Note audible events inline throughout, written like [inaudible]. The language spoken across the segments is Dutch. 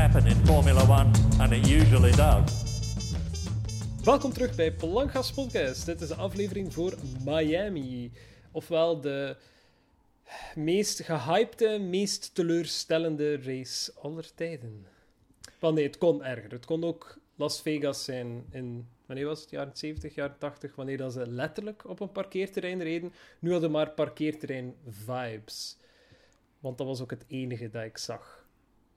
happen in Formula One, and it usually does. Welkom terug bij Plankgas Podcast. Dit is de aflevering voor Miami. Ofwel de meest gehypte, meest teleurstellende race aller tijden. Wel nee, het kon erger. Het kon ook Las Vegas zijn in, wanneer was het, jaren 70, jaren 80, wanneer dat ze letterlijk op een parkeerterrein reden. Nu hadden we maar parkeerterrein vibes. Want dat was ook het enige dat ik zag.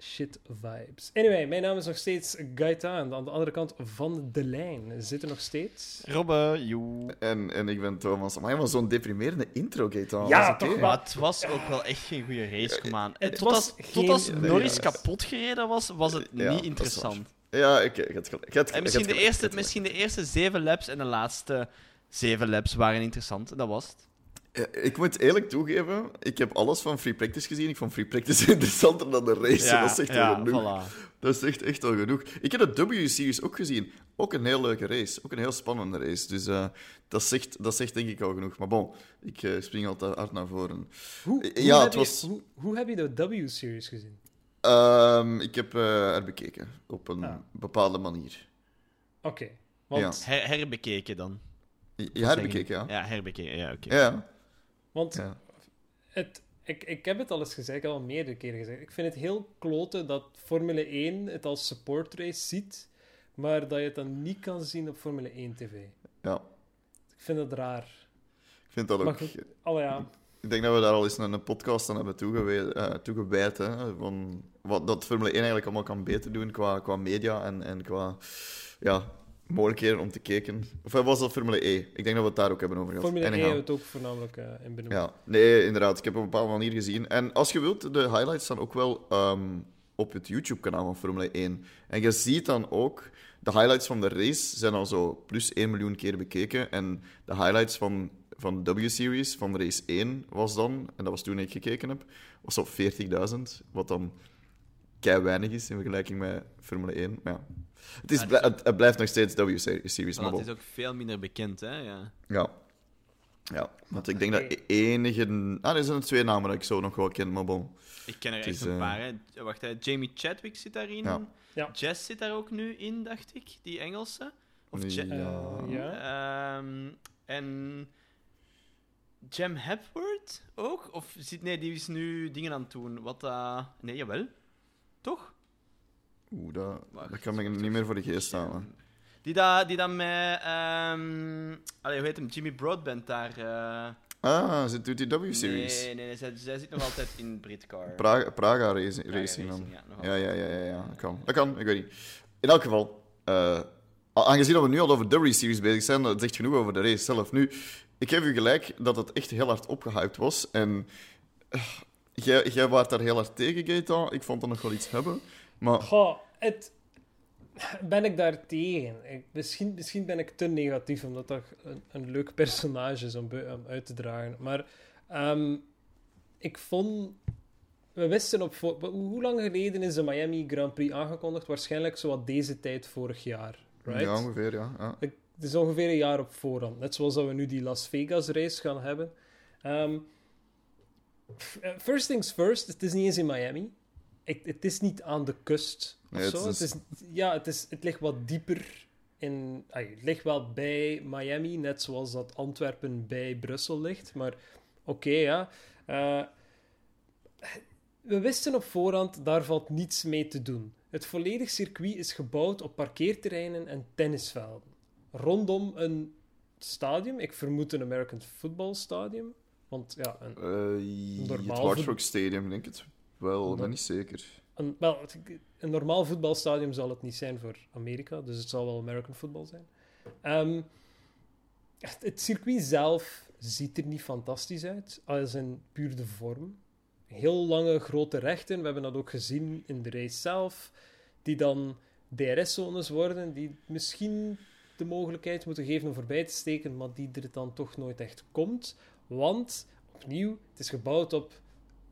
Shit vibes. Anyway, mijn naam is nog steeds Gaetan. Aan de andere kant van de lijn zitten nog steeds... Robbe, joe. En, en ik ben Thomas. Maar helemaal zo'n deprimerende intro, Gaetan. Ja, toch oké. wel. Maar het was ook wel echt geen goede race, kom aan. Het Het tot was als, geen- tot als Norris kapot gereden was, was het Ja, niet interessant. Ja, ik, ik had gelijk. Had- En misschien had de, eerste, misschien de eerste zeven laps en de laatste zeven laps waren interessant. Dat was het. Ja, Ik moet eerlijk toegeven, ik heb alles van Free Practice gezien. Ik vond Free Practice [laughs] interessanter dan de race. dat is echt ja, al genoeg. voilà. Dat is echt, echt al genoeg. Ik heb de W-series ook gezien. Ook een heel leuke race. Ook een heel spannende race. Dus eh, dat, zegt, dat zegt denk ik al genoeg. Maar bon, ik eh, spring altijd hard naar voren. Hoe, Ja, hoe het heb je- was- hoe, hoe heb je de W-series gezien? Ehm, ik heb eh er bekeken. Op een Ah. bepaalde manier. Oké, want, Her, herbekeken dan. Je, je herbekeken, ja? Ja, herbekeken, ja, oké. Ja. Want ja. het, ik, ik heb het al eens gezegd, ik heb al meerdere keren gezegd. Ik vind het heel kloten dat Formule 1 het als support race ziet, maar dat je het dan niet kan zien op Formule 1 TV. ja. Ik vind dat raar. Ik vind dat ook... goed, oh ja. Ik denk dat we daar al eens een, een podcast aan hebben toegewijd, eh, toegewijd hè, van wat dat Formule 1 eigenlijk allemaal kan beter doen qua, qua media en, en qua ja, mogelijkheden om te kijken. Of eh, was dat Formule E? Ik denk dat we het daar ook hebben over gehad. Formule 1 Anyhow. hebben we het ook voornamelijk eh, in benoemd. Ja, nee, inderdaad. Ik heb op een bepaalde manier gezien. En als je wilt, de highlights staan ook wel ehm, op het YouTube-kanaal van Formule 1. En je ziet dan ook, de highlights van de race zijn al zo plus 1 miljoen keer bekeken. En de highlights van, van de W-series, van race 1 was dan, en dat was toen ik gekeken heb, was op 40.000. Wat dan kei weinig is in vergelijking met Formule 1. Maar ja, het, is, het, het blijft nog steeds W-series. Maar maar het is ook veel minder bekend, hè. Ja. Ja. Ja, want ik denk dat e- enige... Ah, er zijn er twee namen dat ik zo nog wel ken, maar bon. Ik ken er Het echt is, een eh, paar, hè. Wacht, hè. Jamie Chadwick zit daarin. Ja. Ja. Jess zit daar ook nu in, dacht ik. Die Engelse. Of Ja. Eh, ja. Ehm, en Jem Hepworth ook? Of zit, nee, die is nu dingen aan het doen. Wat eh Nee, jawel. Toch? Oeh, dat, Wacht, dat kan me niet meer voor de geest halen. Die dat die dat met... ehm allee, hoe heet hem? Jimmy Broadbent daar... eh, Ah, ze doet die W-series. Nee, nee, nee. Zij, zij zit nog altijd in Britcar. Praga, Praga Racing, Praga racing dan. Ja, Ja, ja, ja, ja, ja. Dat kan. Dat kan, ik weet niet. In elk geval, eh, aangezien dat we nu al over W-series bezig zijn, dat zegt genoeg over de race zelf. Nu, ik geef u gelijk dat het echt heel hard opgehyped was. En eh, jij, jij waart daar heel hard tegen, Gaetan. Ik vond dat nog wel iets hebben. Maar Goh, het... Ben ik daar tegen? Ik, misschien, misschien ben ik te negatief, omdat dat een, een leuk personage is om, uit te dragen. Maar ehm, ik vond... We wisten op... hoe hoe lang geleden is de Miami Grand Prix aangekondigd? Waarschijnlijk zowat deze tijd vorig jaar, right? ja, ongeveer, ja. ja. Ik- Het is ongeveer een jaar op voorhand. Net zoals dat we nu die Las Vegas race gaan hebben. Ehm, eh, first things first, het is niet eens in Miami. Ik, het is niet aan de kust of Nee, het zo. is- Het, is, ja, het, is, het ligt wat dieper in... ay, het ligt wel bij Miami, net zoals dat Antwerpen bij Brussel ligt. Maar oké, ja. Eh, we wisten op voorhand, daar valt niets mee te doen. Het volledig circuit is gebouwd op parkeerterreinen en tennisvelden. Rondom een stadium, ik vermoed een American Football Stadium. Want ja, een, het Normaal Hard voet- Rock Stadium, denk ik het wel. Dat- ben niet zeker. een, wel, een normaal voetbalstadium zal het niet zijn voor Amerika, dus het zal wel American Football zijn. Ehm, het, het circuit zelf ziet er niet fantastisch uit, als in puur de vorm. Heel lange grote rechten, we hebben dat ook gezien in de race zelf, die dan DRS-zones worden, die misschien de mogelijkheid moeten geven om voorbij te steken, maar die er dan toch nooit echt komt. Want, opnieuw, het is gebouwd op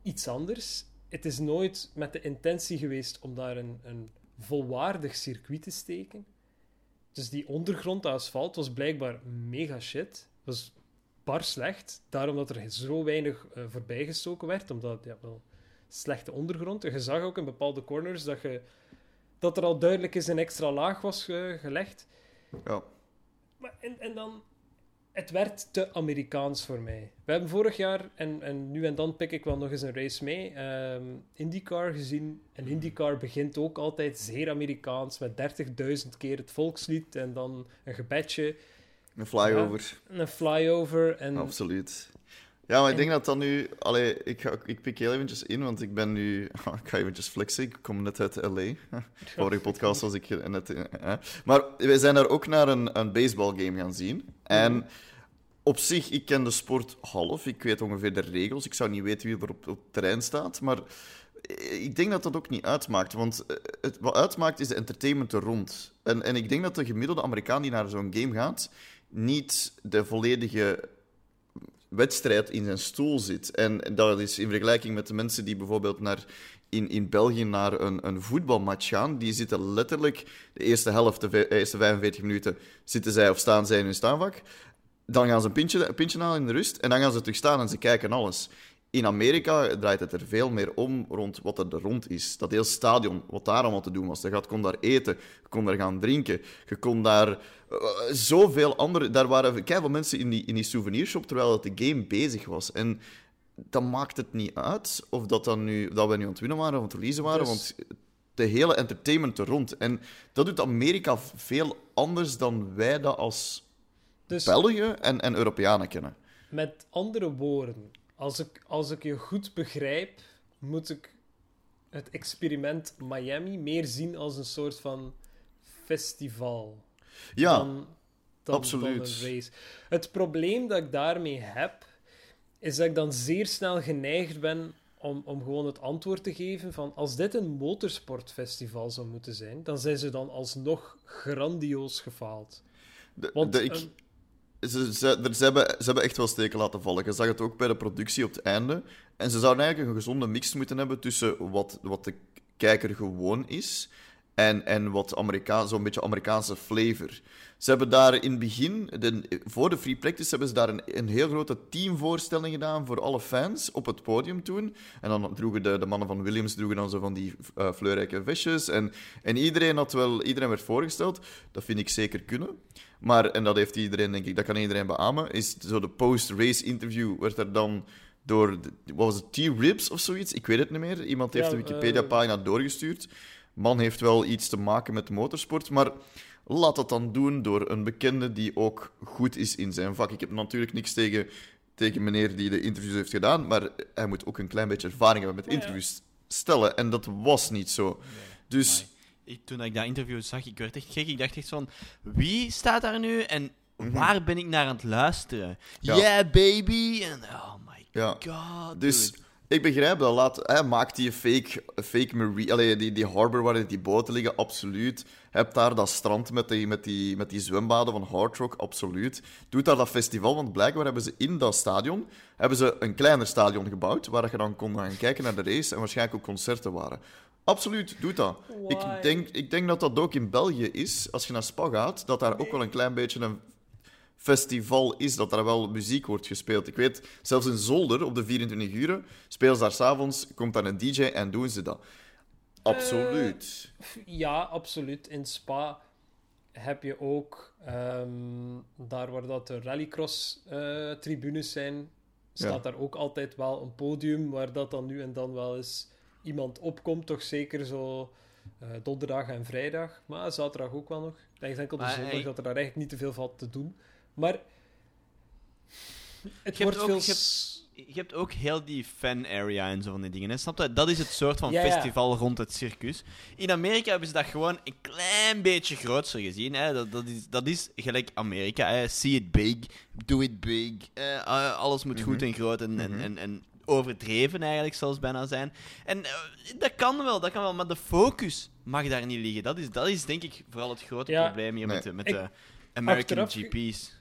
iets anders. Het is nooit met de intentie geweest om daar een, een volwaardig circuit te steken. Dus die ondergrond, asfalt, was blijkbaar mega shit. was bar slecht. Daarom dat er zo weinig eh, voorbijgestoken werd, omdat ja, wel slechte ondergrond. Je zag ook in bepaalde corners dat je dat er al duidelijk eens een extra laag was eh, gelegd. Ja. Maar, en, en dan, het werd te Amerikaans voor mij. We hebben vorig jaar, en, en nu en dan pik ik wel nog eens een race mee, ehm IndyCar gezien. En IndyCar begint ook altijd zeer Amerikaans, met 30.000 keer het volkslied en dan een gebedje, Een flyover. een flyover. En, Absoluut. Ja, maar ik En- denk dat dat nu... Allee, ik, ga, ik pik heel eventjes in, want ik ben nu... [laughs] Ik ga eventjes flexen, ik kom net uit L.A. [laughs] Vorige podcast was ik net... eh, Maar wij zijn daar ook naar een, een baseballgame gaan zien. En op zich, ik ken de sport half. Ik weet ongeveer de regels. Ik zou niet weten wie er op, op het terrein staat. Maar eh, ik denk dat dat ook niet uitmaakt. Want eh, het, wat uitmaakt is de entertainment er rond. En, en ik denk dat de gemiddelde Amerikaan die naar zo'n game gaat... niet de volledige wedstrijd in zijn stoel zit. En dat is in vergelijking met de mensen die bijvoorbeeld naar, in, in België naar een, een voetbalmatch gaan. Die zitten letterlijk de eerste helft, de eerste 45 minuten, zitten zij of staan zij in hun staanvak. Dan gaan ze een pintje, een pintje halen in de rust en dan gaan ze terug staan en ze kijken alles. In Amerika draait het er veel meer om rond wat er rond is. Dat heel stadion, wat daar allemaal te doen was. Je kon daar eten, je kon daar gaan drinken, je kon daar zoveel andere... Daar waren veel mensen in die, in die souvenirshop terwijl dat de game bezig was. En dan maakt het niet uit of dat, dan nu, dat we nu aan het winnen waren of aan het verliezen waren, Dus- want de hele entertainment er rond. En dat doet Amerika veel anders dan wij dat als dus Belgen en, en Europeanen kennen. met andere woorden, als ik, als ik je goed begrijp, moet ik het experiment Miami meer zien als een soort van festival. Ja, dan, dan, absoluut. dan een race. Het probleem dat ik daarmee heb, is dat ik dan zeer snel geneigd ben om, om gewoon het antwoord te geven van als dit een motorsportfestival zou moeten zijn, dan zijn ze dan alsnog grandioos gefaald. de, Want de- ik, ze, ze, ze, hebben, ze hebben echt wel steken laten vallen. Je zag het ook bij de productie op het einde. En ze zouden eigenlijk een gezonde mix moeten hebben tussen wat, wat de kijker gewoon is en, en wat Amerika, zo'n beetje Amerikaanse flavor. Ze hebben daar in het begin, de, voor de free practice, hebben ze daar een, een heel grote teamvoorstelling gedaan voor alle fans op het podium toen. En dan droegen de, de mannen van Williams droegen dan zo van die eh fleurrijke vestjes. En, en iedereen, had wel, iedereen werd voorgesteld. Dat vind ik zeker kunnen. Maar, en dat heeft iedereen, denk ik, dat kan iedereen beamen, is zo de post-race interview werd er dan door, de- wat was het, T-Ribs of zoiets? Ik weet het niet meer. Iemand heeft Ja, de Wikipedia-pagina doorgestuurd. Man heeft wel iets te maken met motorsport, maar laat dat dan doen door een bekende die ook goed is in zijn vak. Ik heb natuurlijk niks tegen, tegen meneer die de interviews heeft gedaan, maar hij moet ook een klein beetje ervaring hebben met interviews stellen. En dat was niet zo. Dus... Ik, toen ik dat interview zag, ik werd echt gek. Ik dacht echt van, wie staat daar nu en Mhm. waar ben ik naar aan het luisteren? Ja. Yeah, baby! En oh my Ja. god, Dus. Ik begrijp dat. Laat, hè, maak die fake, fake marine, allee, die, die harbor waar die boten liggen, absoluut. Heb daar dat strand met die, met die, met die zwembaden van Hard Rock, absoluut. Doe daar dat festival, want blijkbaar hebben ze in dat stadion hebben ze een kleiner stadion gebouwd, waar je dan kon gaan kijken naar de race en waarschijnlijk ook concerten waren. Absoluut, doe dat. Why? Ik denk, ik denk dat dat ook in België is, als je naar Spa gaat, dat daar ook wel een klein beetje een festival is, dat daar wel muziek wordt gespeeld. Ik weet, zelfs in Zolder, op de 24 uur, spelen ze daar s'avonds, komt dan een DJ en doen ze dat. Absoluut. Ja, absoluut. In Spa heb je ook, ehm, daar waar dat de rallycross-tribunes zijn, staat Ja. daar ook altijd wel een podium waar dat dan nu en dan wel eens iemand opkomt. Toch zeker zo eh, donderdag en vrijdag, maar zaterdag ook wel nog. Ik denk enkel de zondag hey. dat er daar eigenlijk niet te veel valt te doen. Maar het Je wordt ook- veel... je hebt- s- Je hebt ook heel die fan-area en zo van die dingen. Hè? Snap je? Dat is het soort van Ja, ja. festival rond het circus. In Amerika hebben ze dat gewoon een klein beetje groter gezien. Hè? Dat, dat, is, dat is gelijk Amerika. Hè? See it big, do it big. Eh, alles moet goed en groot en, en, en, en overdreven eigenlijk zelfs bijna zijn. En eh, dat kan wel, dat kan wel. Maar de focus mag daar niet liggen. Dat is, dat is denk ik vooral het grote Ja. probleem hier Nee. met, de, met Ik- de American achteraf GP's.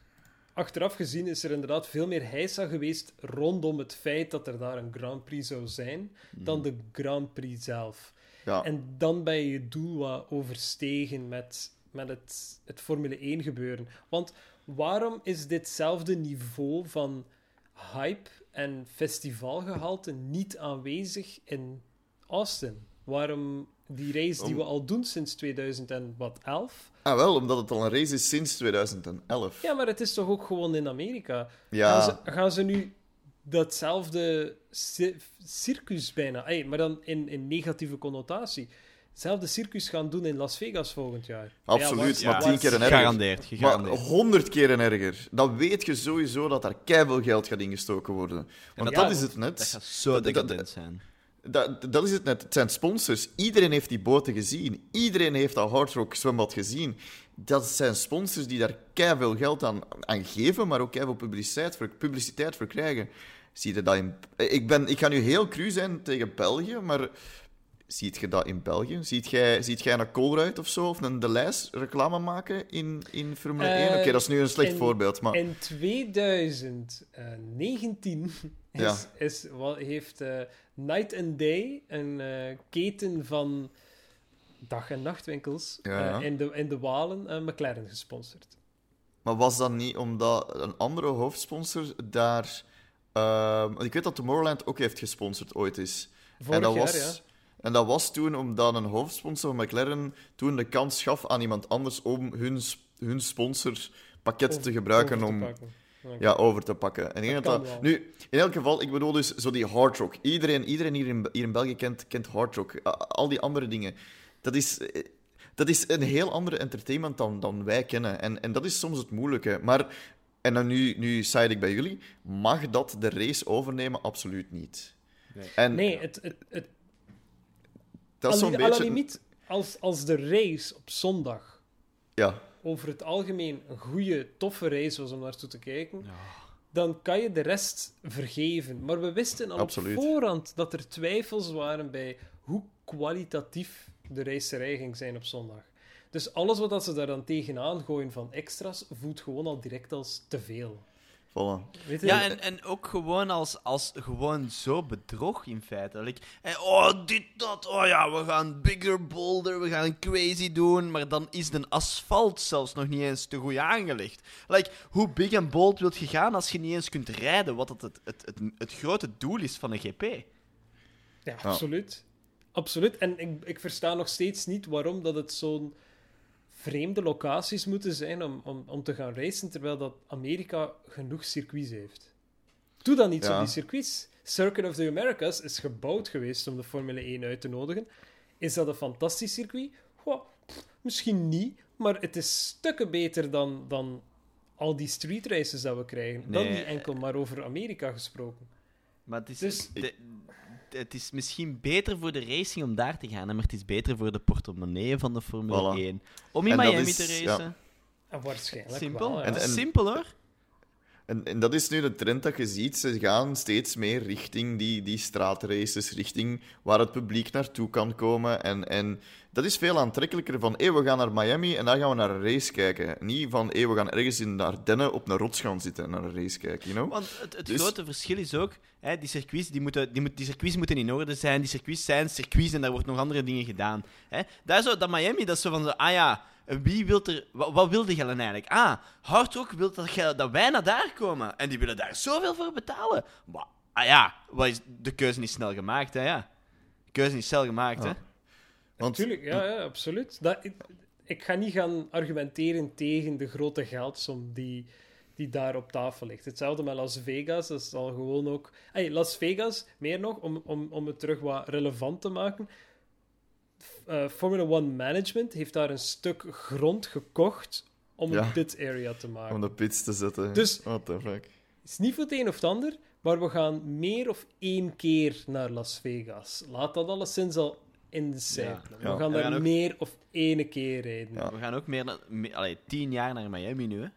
Achteraf gezien is er inderdaad veel meer heisa geweest rondom het feit dat er daar een Grand Prix zou zijn, dan de Grand Prix zelf. Ja. En dan ben je je doel wat overstegen met, met het, het Formule 1 gebeuren. Want waarom is ditzelfde niveau van hype en festivalgehalte niet aanwezig in Austin? Waarom die race die Om- we al doen sinds 2011. Ah, wel, omdat het al een race is sinds 2011. Ja, maar het is toch ook gewoon in Amerika. Ja. Gaan, ze, gaan ze nu datzelfde ci- circus bijna, maar dan in, in negatieve connotatie, hetzelfde circus gaan doen in Las Vegas volgend jaar? Absoluut, Ja, maar tien keer en erger. Gegarandeerd, Maar gegarandeerd. honderd keer en erger. Dan weet je sowieso dat daar keiveel geld gaat ingestoken worden. Want Ja, dat is het net. Dat gaat zo Dat- dat- decadent zijn. Dat, dat is het net. Het zijn sponsors. Iedereen heeft die boten gezien. Iedereen heeft dat Hard Rock zwembad gezien. Dat zijn sponsors die daar keiveel geld aan, aan geven, maar ook keiveel publiciteit voor, publiciteit voor krijgen. Zie je dat in... Ik, ben, ik ga nu heel cru zijn tegen België, maar... Ziet je dat in België? Ziet jij, ziet jij een Colruyt of zo, of een De Lijs reclame maken in, in Formule Eh, 1? Oké, dat is nu een slecht in- voorbeeld, maar... In 2019 is, Ja. is, wat, heeft eh, Night and Day, een eh, keten van dag- en nachtwinkels Ja, eh, in, de, in de Walen, McLaren gesponsord. Maar was dat niet omdat een andere hoofdsponsor daar... ehm, ik weet dat Tomorrowland ook heeft gesponsord ooit is. Vorig en dat jaar, was, ja. En dat was toen omdat een hoofdsponsor van McLaren toen de kans gaf aan iemand anders om hun, hun sponsorpakket Over- te gebruiken te om pakken. Ja, over te pakken. En ik denk Dat dat kan dat- wel. nu, in elk geval, ik bedoel dus zo die hard rock. Iedereen, iedereen hier, in, hier in België kent, kent hard rock. Al die andere dingen. Dat is, eh, dat is een heel andere entertainment dan, dan wij kennen. En, en dat is soms het moeilijke. Maar, en dan nu, nu zei ik bij jullie, mag dat de race overnemen? Absoluut niet. En Nee, het, het, het, dat is zo'n beetje... limiet, als, als de race op zondag Ja, over het algemeen een goede, toffe race was om naartoe te kijken, dan kan je de rest vergeven. Maar we wisten al Absoluut. op voorhand dat er twijfels waren bij hoe kwalitatief de racerij ging zijn op zondag. Dus alles wat ze daar dan tegenaan gooien van extra's, voelt gewoon al direct als te veel. Voilà. Weet je? Ja, en, en ook gewoon als, als gewoon zo bedrog in feite. Like, eh, oh, dit, dat, oh ja, we gaan bigger, bolder, we gaan crazy doen, maar dan is de asfalt zelfs nog niet eens te goed aangelegd. Like, hoe big en bold wilt je gaan als je niet eens kunt rijden, wat het, het, het, het, het grote doel is van een GP? Ja, absoluut. Absoluut. En ik, ik versta nog steeds niet waarom dat het zo'n vreemde locaties moeten zijn om, om, om te gaan racen, terwijl dat Amerika genoeg circuits heeft. Doe dan iets Ja. op die circuits. Circuit of the Americas is gebouwd geweest om de Formule 1 uit te nodigen. Is dat een fantastisch circuit? Goh, pff, misschien niet, maar het is stukken beter dan, dan al die street races dat we krijgen. Dan niet enkel maar over Amerika gesproken. Maar het is, Dus- de- het is misschien beter voor de racing om daar te gaan, maar het is beter voor de portemonnee van de Formule Voilà. 1. Om in En Miami is- te ja. racen. En waarschijnlijk Simpel. wel, ja. En- en- Simpel hoor. En, en dat is nu de trend dat je ziet. Ze gaan steeds meer richting die, die straatraces, richting waar het publiek naartoe kan komen. En, en dat is veel aantrekkelijker van, hé, we gaan naar Miami en daar gaan we naar een race kijken. Niet van, hé, we gaan ergens in de Ardennen op een rots gaan zitten en naar een race kijken, you know? Want het, het Dus- grote verschil is ook, hè, die, circuits, die, moeten, die, moet, die circuits moeten in orde zijn. Die circuits zijn circuits en daar wordt nog andere dingen gedaan. Hè. Daar zo, dat Miami, dat is zo van, zo, ah ja, wie wil er, wat, wat wilde dan eigenlijk? Ah, Hard Rock wil dat, dat wij naar daar komen. En die willen daar zoveel voor betalen. Maar, ah ja, wat is, de keuze is snel gemaakt, hè, ja. De keuze is snel gemaakt, hè. Ja. Want Tuurlijk, ja, ja absoluut. Dat, ik, ik ga niet gaan argumenteren tegen de grote geldsom die, die daar op tafel ligt. Hetzelfde met Las Vegas, dat is al gewoon ook... Hey, Las Vegas, meer nog, om, om, om het terug wat relevant te maken. Eh, Formula One Management heeft daar een stuk grond gekocht om Ja. een pit area te maken. om de pits te zetten. Dus- What the fuck. Het is niet voor het een of het ander, maar we gaan meer of één keer naar Las Vegas. Laat dat alleszins al in de. Ja. We gaan daar gaan ook- meer of ene keer rijden. Ja. We gaan ook meer, naar- me- allee, tien jaar naar Miami nu, hè.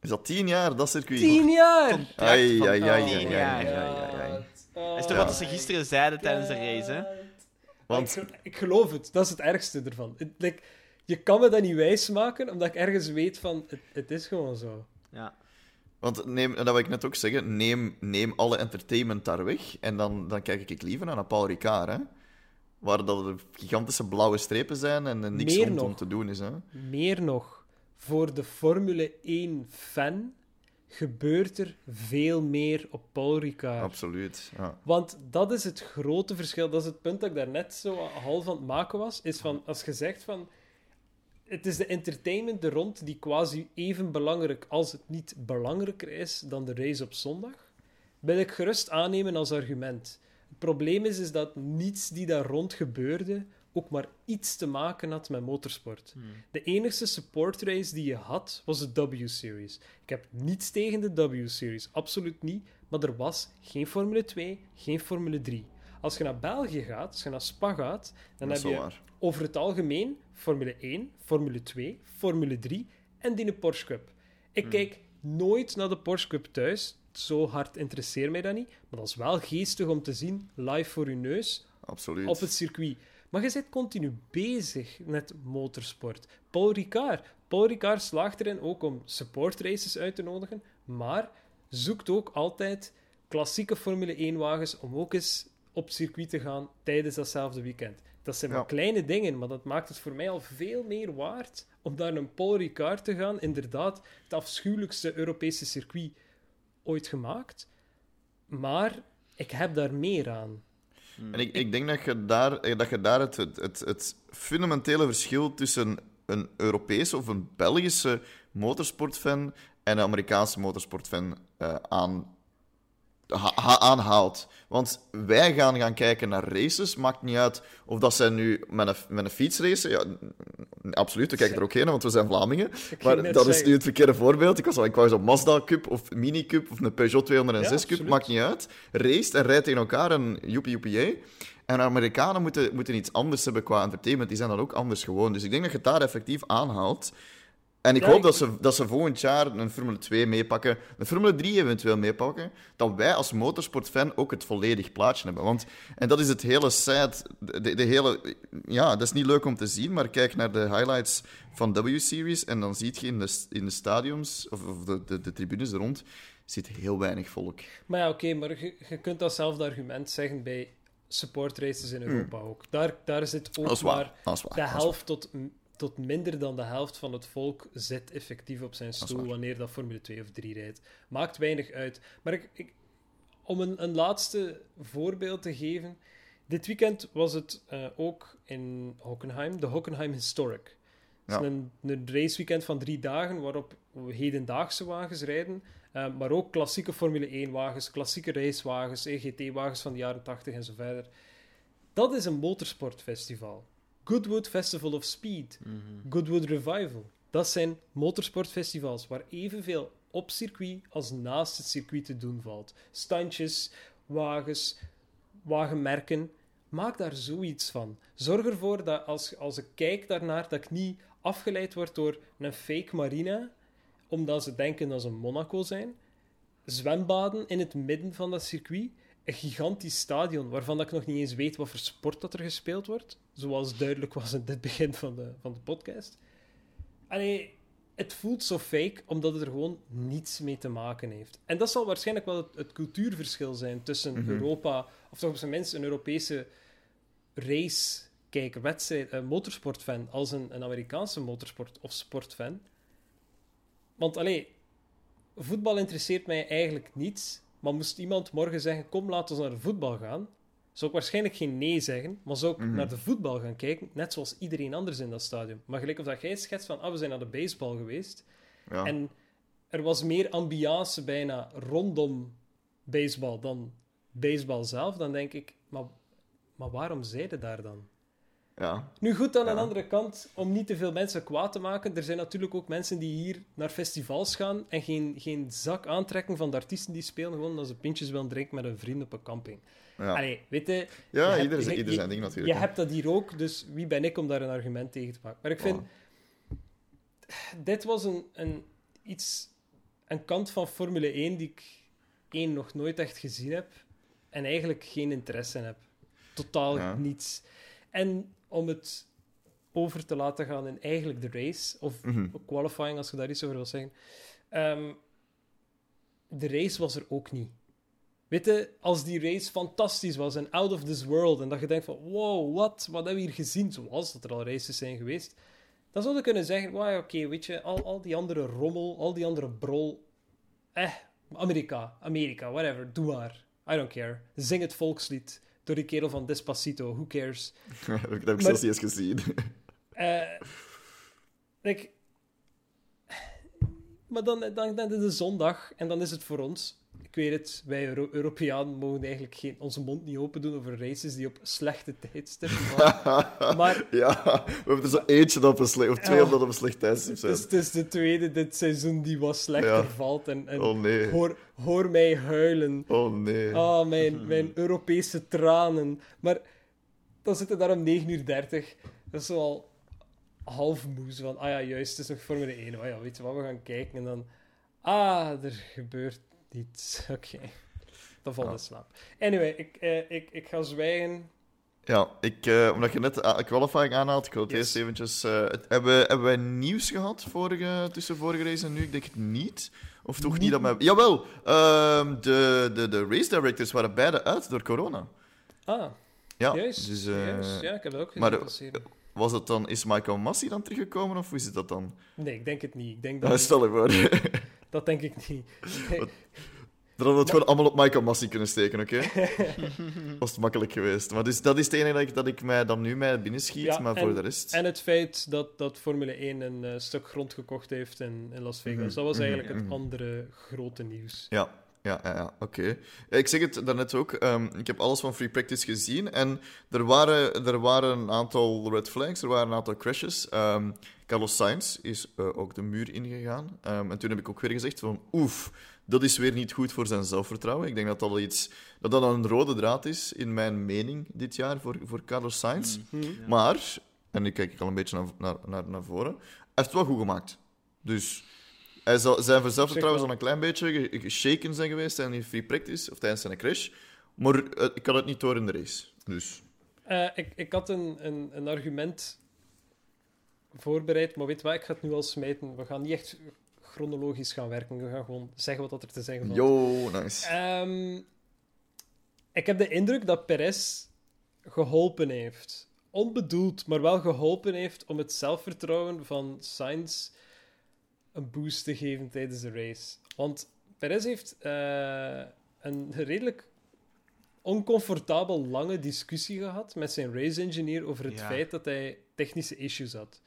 Is dat tien jaar, dat circuit? Tien jaar! Ai, van ai, ai, ai, tien ai, jaar. ai, ai, ai. Oh, Is toch wat ze gisteren zeiden tijdens de race, hè? Want- Ik, ik geloof het, dat is het ergste ervan. Het, like, je kan me dat niet wijsmaken, omdat ik ergens weet van, het, het is gewoon zo. Ja. Want neem, en dat wil ik net ook zeggen, neem, neem alle entertainment daar weg en dan, dan kijk ik liever naar een Paul Ricard, hè. Waar dat er gigantische blauwe strepen zijn en, en niks Meer rondom nog. te doen is, hè. Meer nog, voor de Formule 1-fan gebeurt er veel meer op Paul Ricard. Absoluut. Ja. Want dat is het grote verschil. Dat is het punt dat ik daarnet zo half aan het maken was. Is van, als je zegt van... Het is de entertainment er rond die quasi even belangrijk, als het niet belangrijker is, dan de race op zondag. Wil ik gerust aannemen als argument. Het probleem is, is dat niets die daar rond gebeurde ook maar iets te maken had met motorsport. De enige support race die je had, was de W-Series. Ik heb niets tegen de W-Series, absoluut niet. Maar er was geen Formule 2, geen Formule 3. Als je naar België gaat, als je naar Spa gaat, dan heb je waar. over het algemeen Formule 1, Formule 2, Formule 3 en die een Porsche Cup. Ik kijk nooit naar de Porsche Cup thuis. Zo hard interesseert mij dat niet. Maar dat is wel geestig om te zien, live voor je neus, Absoluut. op het circuit. Maar je bent continu bezig met motorsport. Paul Ricard. Paul Ricard slaagt erin ook om supportraces uit te nodigen, maar zoekt ook altijd klassieke Formule 1-wagens om ook eens op circuit te gaan tijdens datzelfde weekend. Dat zijn Ja. maar kleine dingen, maar dat maakt het voor mij al veel meer waard om naar een Paul Ricard te gaan. Inderdaad, het afschuwelijkste Europese circuit ooit gemaakt. Maar ik heb daar meer aan. En ik, ik denk dat je daar, eh, dat je daar het, het, het, fundamentele verschil tussen een Europese of een Belgische motorsportfan en een Amerikaanse motorsportfan eh aan, aanhaalt. Want wij gaan gaan kijken naar races, maakt niet uit of dat zijn nu met een, met een fiets racen. Ja, absoluut, we kijken er ook heen, want we zijn Vlamingen. Maar dat is nu het verkeerde voorbeeld. Ik was, al- ik was op Mazda Cup of Mini Cup of een Peugeot 206 Ja, Cup, maakt niet uit. Raced en rijdt tegen elkaar en joepie joepie. En Amerikanen moeten, moeten iets anders hebben qua entertainment. Die zijn dan ook anders gewoon. Dus ik denk dat je het daar effectief aanhaalt. En ik Ja, hoop ik- dat ze, dat ze volgend jaar een Formule 2 meepakken, een Formule 3 eventueel meepakken, dat wij als motorsportfan ook het volledig plaatje hebben. Want, en dat is het hele sad, de, de hele, ja, dat is niet leuk om te zien, maar kijk naar de highlights van W-Series en dan zie je in de, in de stadiums, of, of de, de, de tribunes er rond, zit heel weinig volk. Maar ja, oké, maar je, je kunt datzelfde argument zeggen bij supportraces in Europa ook. Daar, daar zit ook waar. maar de helft tot, tot minder dan de helft van het volk zit effectief op zijn stoel wanneer dat Formule 2 of 3 rijdt. Maakt weinig uit. Maar ik, ik, om een, een laatste voorbeeld te geven. Dit weekend was het eh, ook in Hockenheim, de Hockenheim Historic. Het is Ja. een, een raceweekend van drie dagen waarop hedendaagse wagens rijden, eh, maar ook klassieke Formule 1-wagens, klassieke racewagens, EGT-wagens van de jaren 80 en zo verder. Dat is een motorsportfestival. Goodwood Festival of Speed, Goodwood Revival. Dat zijn motorsportfestivals waar evenveel op circuit als naast het circuit te doen valt. Standjes, wagens, wagenmerken. Maak daar zoiets van. Zorg ervoor dat als, als ik kijk daarnaar, dat ik niet afgeleid word door een fake marina, omdat ze denken dat ze Monaco zijn. Zwembaden in het midden van dat circuit. Een gigantisch stadion, waarvan dat ik nog niet eens weet wat voor sport dat er gespeeld wordt. Zoals duidelijk was in dit begin van de, van de podcast. Allee, het voelt zo fake, omdat het er gewoon niets mee te maken heeft. En dat zal waarschijnlijk wel het, het cultuurverschil zijn tussen Europa, of toch op zijn minst een Europese race-kijker, wedstrijd, eh, motorsportfan, als een, een Amerikaanse motorsport- of sportfan. Want allee, voetbal interesseert mij eigenlijk niets, maar moest iemand morgen zeggen, kom, laten we naar de voetbal gaan, zou ik waarschijnlijk geen nee zeggen, maar zou ik naar de voetbal gaan kijken, net zoals iedereen anders in dat stadion. Maar gelijk of dat jij schetst van, ah, we zijn naar de baseball geweest, Ja. en er was meer ambiance bijna rondom baseball dan baseball zelf, dan denk ik, maar, maar waarom zeiden daar dan? Ja. Nu goed, aan Ja. de andere kant, om niet te veel mensen kwaad te maken, er zijn natuurlijk ook mensen die hier naar festivals gaan en geen, geen zak aantrekken van de artiesten die spelen, gewoon omdat ze pintjes willen drinken met een vriend op een camping. Ja, Allee, weet je... ja je hebt- ieder, je- ieder je- zijn ding natuurlijk. Je hebt dat hier ook, dus wie ben ik om daar een argument tegen te maken? Maar ik vind, dit was een, een, iets, een kant van Formule 1 die ik één nog nooit echt gezien heb en eigenlijk geen interesse in heb. Totaal niets. En om het over te laten gaan in eigenlijk de race, of Mhm. qualifying als je daar iets over wil zeggen. Ehm, de race was er ook niet. Weet je, als die race fantastisch was en out of this world, en dat je denkt van, wow, wat, wat hebben we hier gezien, zoals dat er al races zijn geweest, dan zou je kunnen zeggen, wow, oké, weet je, al, al die andere rommel, al die andere brol, Eh, Amerika, Amerika, whatever, doe maar. I don't care. Zing het volkslied door die kerel van Despacito, who cares? [laughs] dat heb ik zelfs Maar- niet eens gezien. [laughs] Eh, like, maar dan, dan, dan is het zondag en dan is het voor ons. Ik weet het, wij Euro Europeanen mogen eigenlijk geen, onze mond niet open doen over races die op slechte tijdstippen [laughs] maar [laughs] ja, we hebben er zo eentje dat op een slecht... Of twee Ja. omdat op een slecht tijdstip zijn. het is de tweede dit seizoen die wat slechter Ja. valt. En, en Oh nee. hoor, hoor mij huilen. Oh nee. Ah, mijn, [laughs] mijn Europese tranen. Maar dan zitten daar om 9 uur 30. Dat is al half moe. zo Van, ah ja, juist, het is nog Formule 1. Ah ja, weet je wat, we gaan kijken. En dan, ah, er gebeurt niets. [laughs] Oké. Dan valt in slaap. Anyway, ik, eh, ik, ik ga zwijgen. Ja, ik, eh, omdat je net uh, qualifying aanhaalt, ik wil het Yes. eerst eventjes... eh, het- hebben, hebben wij nieuws gehad vorige, tussen vorige race en nu? Ik denk het niet. Of toch niet dat wij... Jawel! ehm, de, de, de race directors waren beide uit door corona. Ah, Ja, juist. dus... eh, juist. Ja, ik heb dat ook gezien de- passeren. Was het dan... Is Michael Massey dan teruggekomen, of hoe is het dat dan? Nee, ik denk het niet. Ik denk Ja, dat, stel je voor. Dat denk ik niet. Nee. Wat? Dan hadden we het gewoon allemaal op Michael Massey kunnen steken, oké? [laughs] Was het makkelijk geweest. Maar dus, dat is het enige dat ik, dat ik mij dan nu mij binnenschiet, Ja, maar en- voor de rest... En het feit dat, dat Formule 1 een eh, stuk grond gekocht heeft in, in Las Vegas. Mhm, Dat was mhm, eigenlijk het mhm. andere grote nieuws. Ja, ja, ja, ja oké. Ik zeg het daarnet ook, ehm, ik heb alles van Free Practice gezien en er waren, er waren een aantal red flags, er waren een aantal crashes. Ehm, Carlos Sainz is eh, ook de muur ingegaan. Ehm, en toen heb ik ook weer gezegd van, oef, dat is weer niet goed voor zijn zelfvertrouwen. Ik denk dat dat, al iets, dat, dat een rode draad is in mijn mening dit jaar voor, voor Carlos Sainz. Mhm. Maar, en nu kijk ik al een beetje naar, naar, naar, naar voren, hij heeft het wel goed gemaakt. Dus hij zal, zijn zelfvertrouwen zal een klein beetje ge- geshaken zijn geweest in free practice of tijdens zijn crash. Maar eh, ik had het niet door in de race. Dus Eh, ik, ik had een, een, een argument voorbereid, maar weet wat, ik ga het nu al smijten. We gaan niet echt chronologisch gaan werken. We gaan gewoon zeggen wat er te zeggen valt. yo, nice. Ehm, ik heb de indruk dat Perez geholpen heeft. Onbedoeld, maar wel geholpen heeft om het zelfvertrouwen van Sainz een boost te geven tijdens de race. Want Perez heeft eh, een redelijk oncomfortabel lange discussie gehad met zijn race-engineer over het Ja. feit dat hij technische issues had.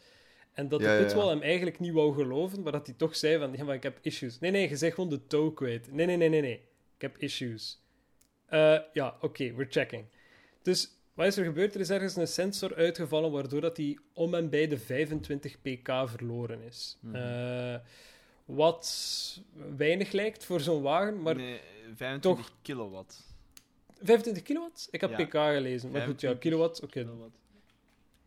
En dat Ja, de ja, ja. pitwall hem eigenlijk niet wou geloven, maar dat hij toch zei van, ja, maar ik heb issues. Nee, nee, je zegt gewoon de toe kwijt. Nee, nee, nee, nee, nee. Ik heb issues. Eh, ja, oké, we're checking. Dus wat is er gebeurd? Er is ergens een sensor uitgevallen, waardoor dat hij om en bij de 25 pk verloren is. Mhm. Eh, wat weinig lijkt voor zo'n wagen, maar nee, 25 toch- kilowatt. 25 kilowatt? Ik heb Ja. pk gelezen, maar goed, ja, 25 kilowatt, oké. kilowatt.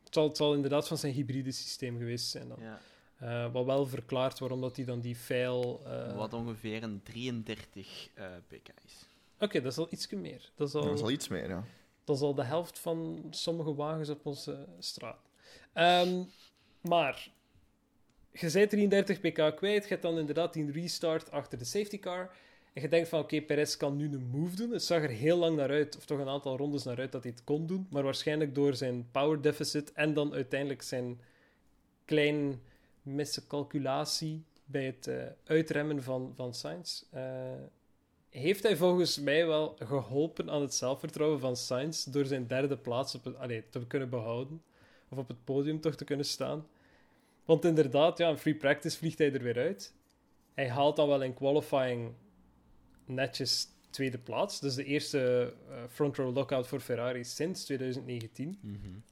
Het, zal, het zal inderdaad van zijn hybride systeem geweest zijn dan. Ja. Eh, wat wel verklaart waarom dat hij dan die file... eh, Wat ongeveer een 33 eh, pk is. Oké, dat is al ietsje meer. Dat is al... Dat is al iets meer, ja. Dat is al de helft van sommige wagens op onze straat. Ehm, maar, je bent 33 pk kwijt, je hebt dan inderdaad die restart achter de safety car. En je denkt van, oké, Perez kan nu een move doen. Het zag er heel lang naar uit, of toch een aantal rondes naar uit, dat hij het kon doen. Maar waarschijnlijk door zijn power deficit en dan uiteindelijk zijn klein miscalculatie bij het eh, uitremmen van, van Sainz, eh, heeft hij volgens mij wel geholpen aan het zelfvertrouwen van Sainz door zijn derde plaats op het, allee, te kunnen behouden. Of op het podium toch te kunnen staan. Want inderdaad, ja, in free practice vliegt hij er weer uit. Hij haalt dan wel in qualifying netjes tweede plaats. Dus de eerste eh, front row lockout voor Ferrari sinds 2019.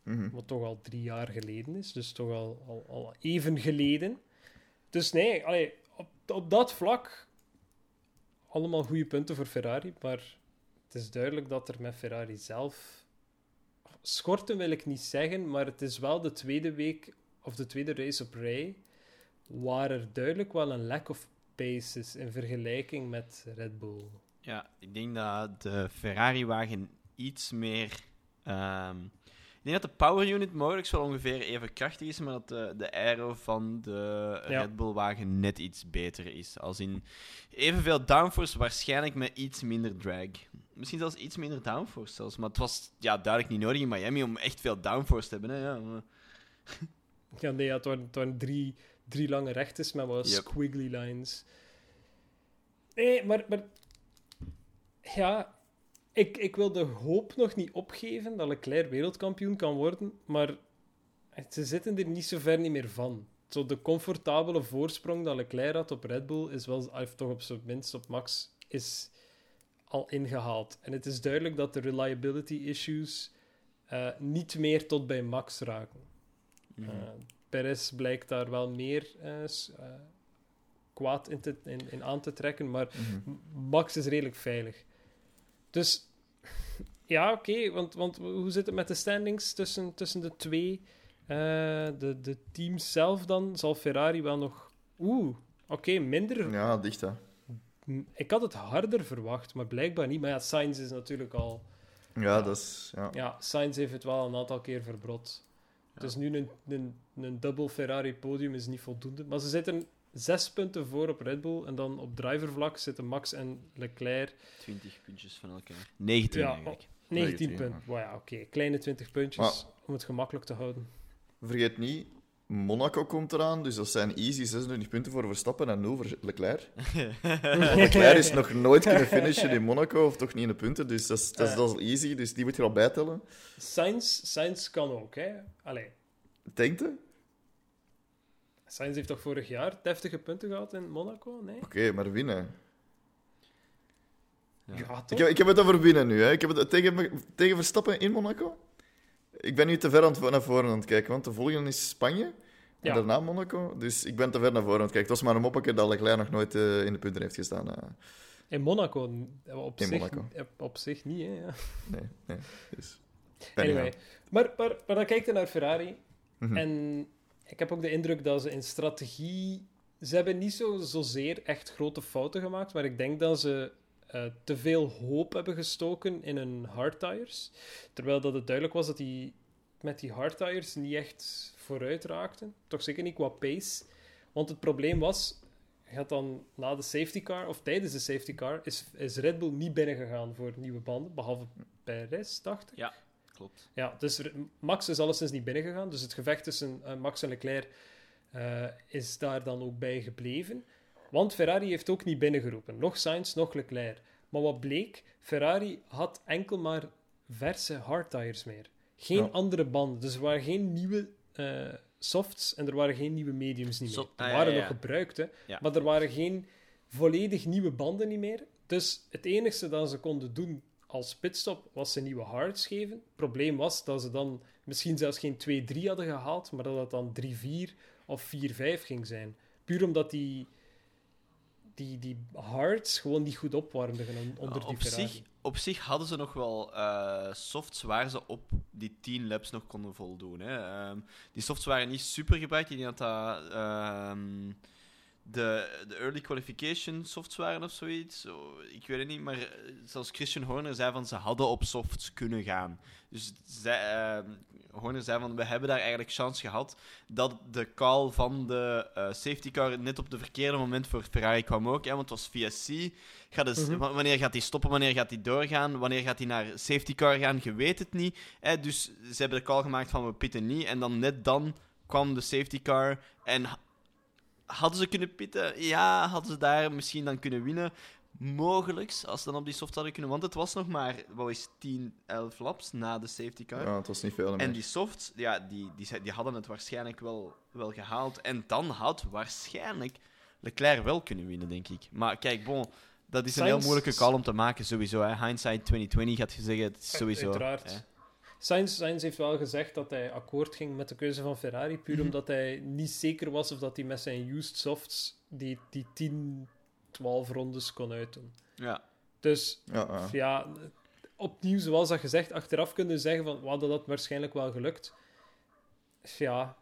Mhm. Wat toch al drie jaar geleden is. Dus toch al, al, al even geleden. Dus nee, allee, op, op dat vlak allemaal goede punten voor Ferrari. Maar het is duidelijk dat er met Ferrari zelf... Schorten wil ik niet zeggen, maar het is wel de tweede week of de tweede race op rij waar er duidelijk wel een lack of pace is in vergelijking met Red Bull. Ja, ik denk dat de Ferrari-wagen iets meer. ehm, ik denk dat de power unit mogelijk wel ongeveer even krachtig is, maar dat de, de aero van de Ja. Red Bull-wagen net iets beter is. Als in evenveel downforce, waarschijnlijk met iets minder drag. Misschien zelfs iets minder downforce zelfs. Maar het was ja, duidelijk niet nodig in Miami om echt veel downforce te hebben. Hè? Ja, maar- Ja, nee, ja, het, waren, het waren drie, drie lange rechtjes met wat Yep. squiggly lines. Nee, maar, maar ja, ik, ik wil de hoop nog niet opgeven dat Leclerc wereldkampioen kan worden, maar ze zitten er niet zo ver niet meer van. Zo de comfortabele voorsprong dat Leclerc had op Red Bull is wel, of toch op zijn minst op Max, is al ingehaald. En het is duidelijk dat de reliability issues eh, niet meer tot bij Max raken. Uh, Perez blijkt daar wel meer uh, kwaad in, te, in, in, aan te trekken, maar Mhm. Max is redelijk veilig. Dus ja, oké, okay, want, want hoe zit het met de standings tussen, tussen de twee? Uh, de, de teams zelf dan, zal Ferrari wel nog... Oeh, oké, okay, minder... Ja, dicht hè. Ik had het harder verwacht, maar blijkbaar niet. Maar ja, Sainz is natuurlijk al... Ja, ja. dat is... Ja. ja, Sainz heeft het wel een aantal keer verbrot. Ja. Dus nu een, een, een dubbel Ferrari podium is niet voldoende. Maar ze zitten zes punten voor op Red Bull. En dan op drivervlak zitten Max en Leclerc. 20 puntjes van elkaar. 19 ja, eigenlijk. 19, 19 punten. Wow, ja, oké. Okay. Kleine 20 puntjes maar, om het gemakkelijk te houden. Vergeet niet, Monaco komt eraan, dus dat zijn easy 26 punten voor Verstappen en 0 voor Leclerc. [laughs] Leclerc is nog nooit kunnen finishen in Monaco, of toch niet in de punten, dus dat is, dat is, dat is easy, dus die moet je al bijtellen. Sainz, Sainz kan ook, hè? Allee. Denkt je? Sainz heeft toch vorig jaar deftige punten gehad in Monaco? Nee? Oké, okay, maar winnen. Ja, ik, heb, ik heb het over winnen nu. Hè. Ik heb het tegen, tegen Verstappen in Monaco. Ik ben nu te ver aan het, naar voren aan het kijken, want de volgende is Spanje. En Ja. daarna Monaco. Dus ik ben te ver naar voren aan het kijken. Het was maar een moppetje dat Leclerc nog nooit eh, in de punten heeft gestaan. eh. In Monaco, op, In zich, Monaco. op zich niet, hè? Ja. nee, nee. Dus, Anyway. Maar, maar, maar dan kijk je naar Ferrari. Mhm. En ik heb ook de indruk dat ze in strategie... Ze hebben niet zo, zozeer echt grote fouten gemaakt, maar ik denk dat ze eh, te veel hoop hebben gestoken in hun hardtires. Terwijl dat het duidelijk was dat die met die hardtires niet echt vooruit raakten. Toch zeker niet qua pace. Want het probleem was, je had dan na de safety car, of tijdens de safety car, is, is Red Bull niet binnengegaan voor nieuwe banden, behalve Perez, dacht ik. Ja, klopt. Ja, dus Max is alleszins niet binnengegaan. Dus het gevecht tussen eh, Max en Leclerc eh, is daar dan ook bij gebleven. Want Ferrari heeft ook niet binnengeroepen. Nog Sainz, nog Leclerc. Maar wat bleek? Ferrari had enkel maar verse hardtires meer. Geen Ja. andere banden. Dus er waren geen nieuwe eh, softs en er waren geen nieuwe mediums niet meer. Er ah, ja, waren nog gebruikte, maar er waren geen volledig nieuwe banden niet meer. Dus het enige dat ze konden doen als pitstop was ze nieuwe hards geven. Het probleem was dat ze dan misschien zelfs geen 2-3 hadden gehaald, maar dat het dan 3-4 of 4-5 ging zijn. Puur omdat die, die, die hards gewoon niet goed opwarmden on- onder die op, Ferrari. zich, op zich hadden ze nog wel eh, softs waar ze op die 10 laps nog konden voldoen. Hè. Ehm, die softs waren niet super gebruikt. Ik denk dat dat ehm, de, de early qualification softs waren of zoiets. Zo, ik weet het niet, maar eh, zelfs Christian Horner zei van ze hadden op softs kunnen gaan. Dus zij, ehm, Horner zei van we hebben daar eigenlijk kans gehad dat de call van de eh, safety car net op het verkeerde moment voor Ferrari kwam ook. Hè, want het was VSC. Gaat dus, Mhm. wa- Wanneer gaat hij stoppen? Wanneer gaat hij doorgaan? Wanneer gaat hij naar safety car gaan? Je weet het niet. Hè? Dus ze hebben de call gemaakt van we pitten niet. En dan net dan kwam de safety car. En hadden ze kunnen pitten? Ja, hadden ze daar misschien dan kunnen winnen? Mogelijks, als ze dan op die soft hadden kunnen. Want het was nog maar, wat is 10, 11 laps na de safety car. Ja, het was niet veel meer. En die softs, ja, die, die, ze- die hadden het waarschijnlijk wel, wel gehaald. En dan had waarschijnlijk Leclerc wel kunnen winnen, denk ik. Maar kijk, bon, dat is een heel moeilijke call om te maken, sowieso. Hè. Hindsight 2020 gaat je zeggen, het is sowieso. Uiteraard. hè. Sainz, Sainz heeft wel gezegd dat hij akkoord ging met de keuze van Ferrari, puur Mhm. omdat hij niet zeker was of dat hij met zijn used softs die, die 10, 12 rondes kon uitdoen. Ja. Dus Ja, ja. ja, opnieuw, zoals dat gezegd, achteraf kunnen we zeggen van, we hadden dat waarschijnlijk wel gelukt. Ja,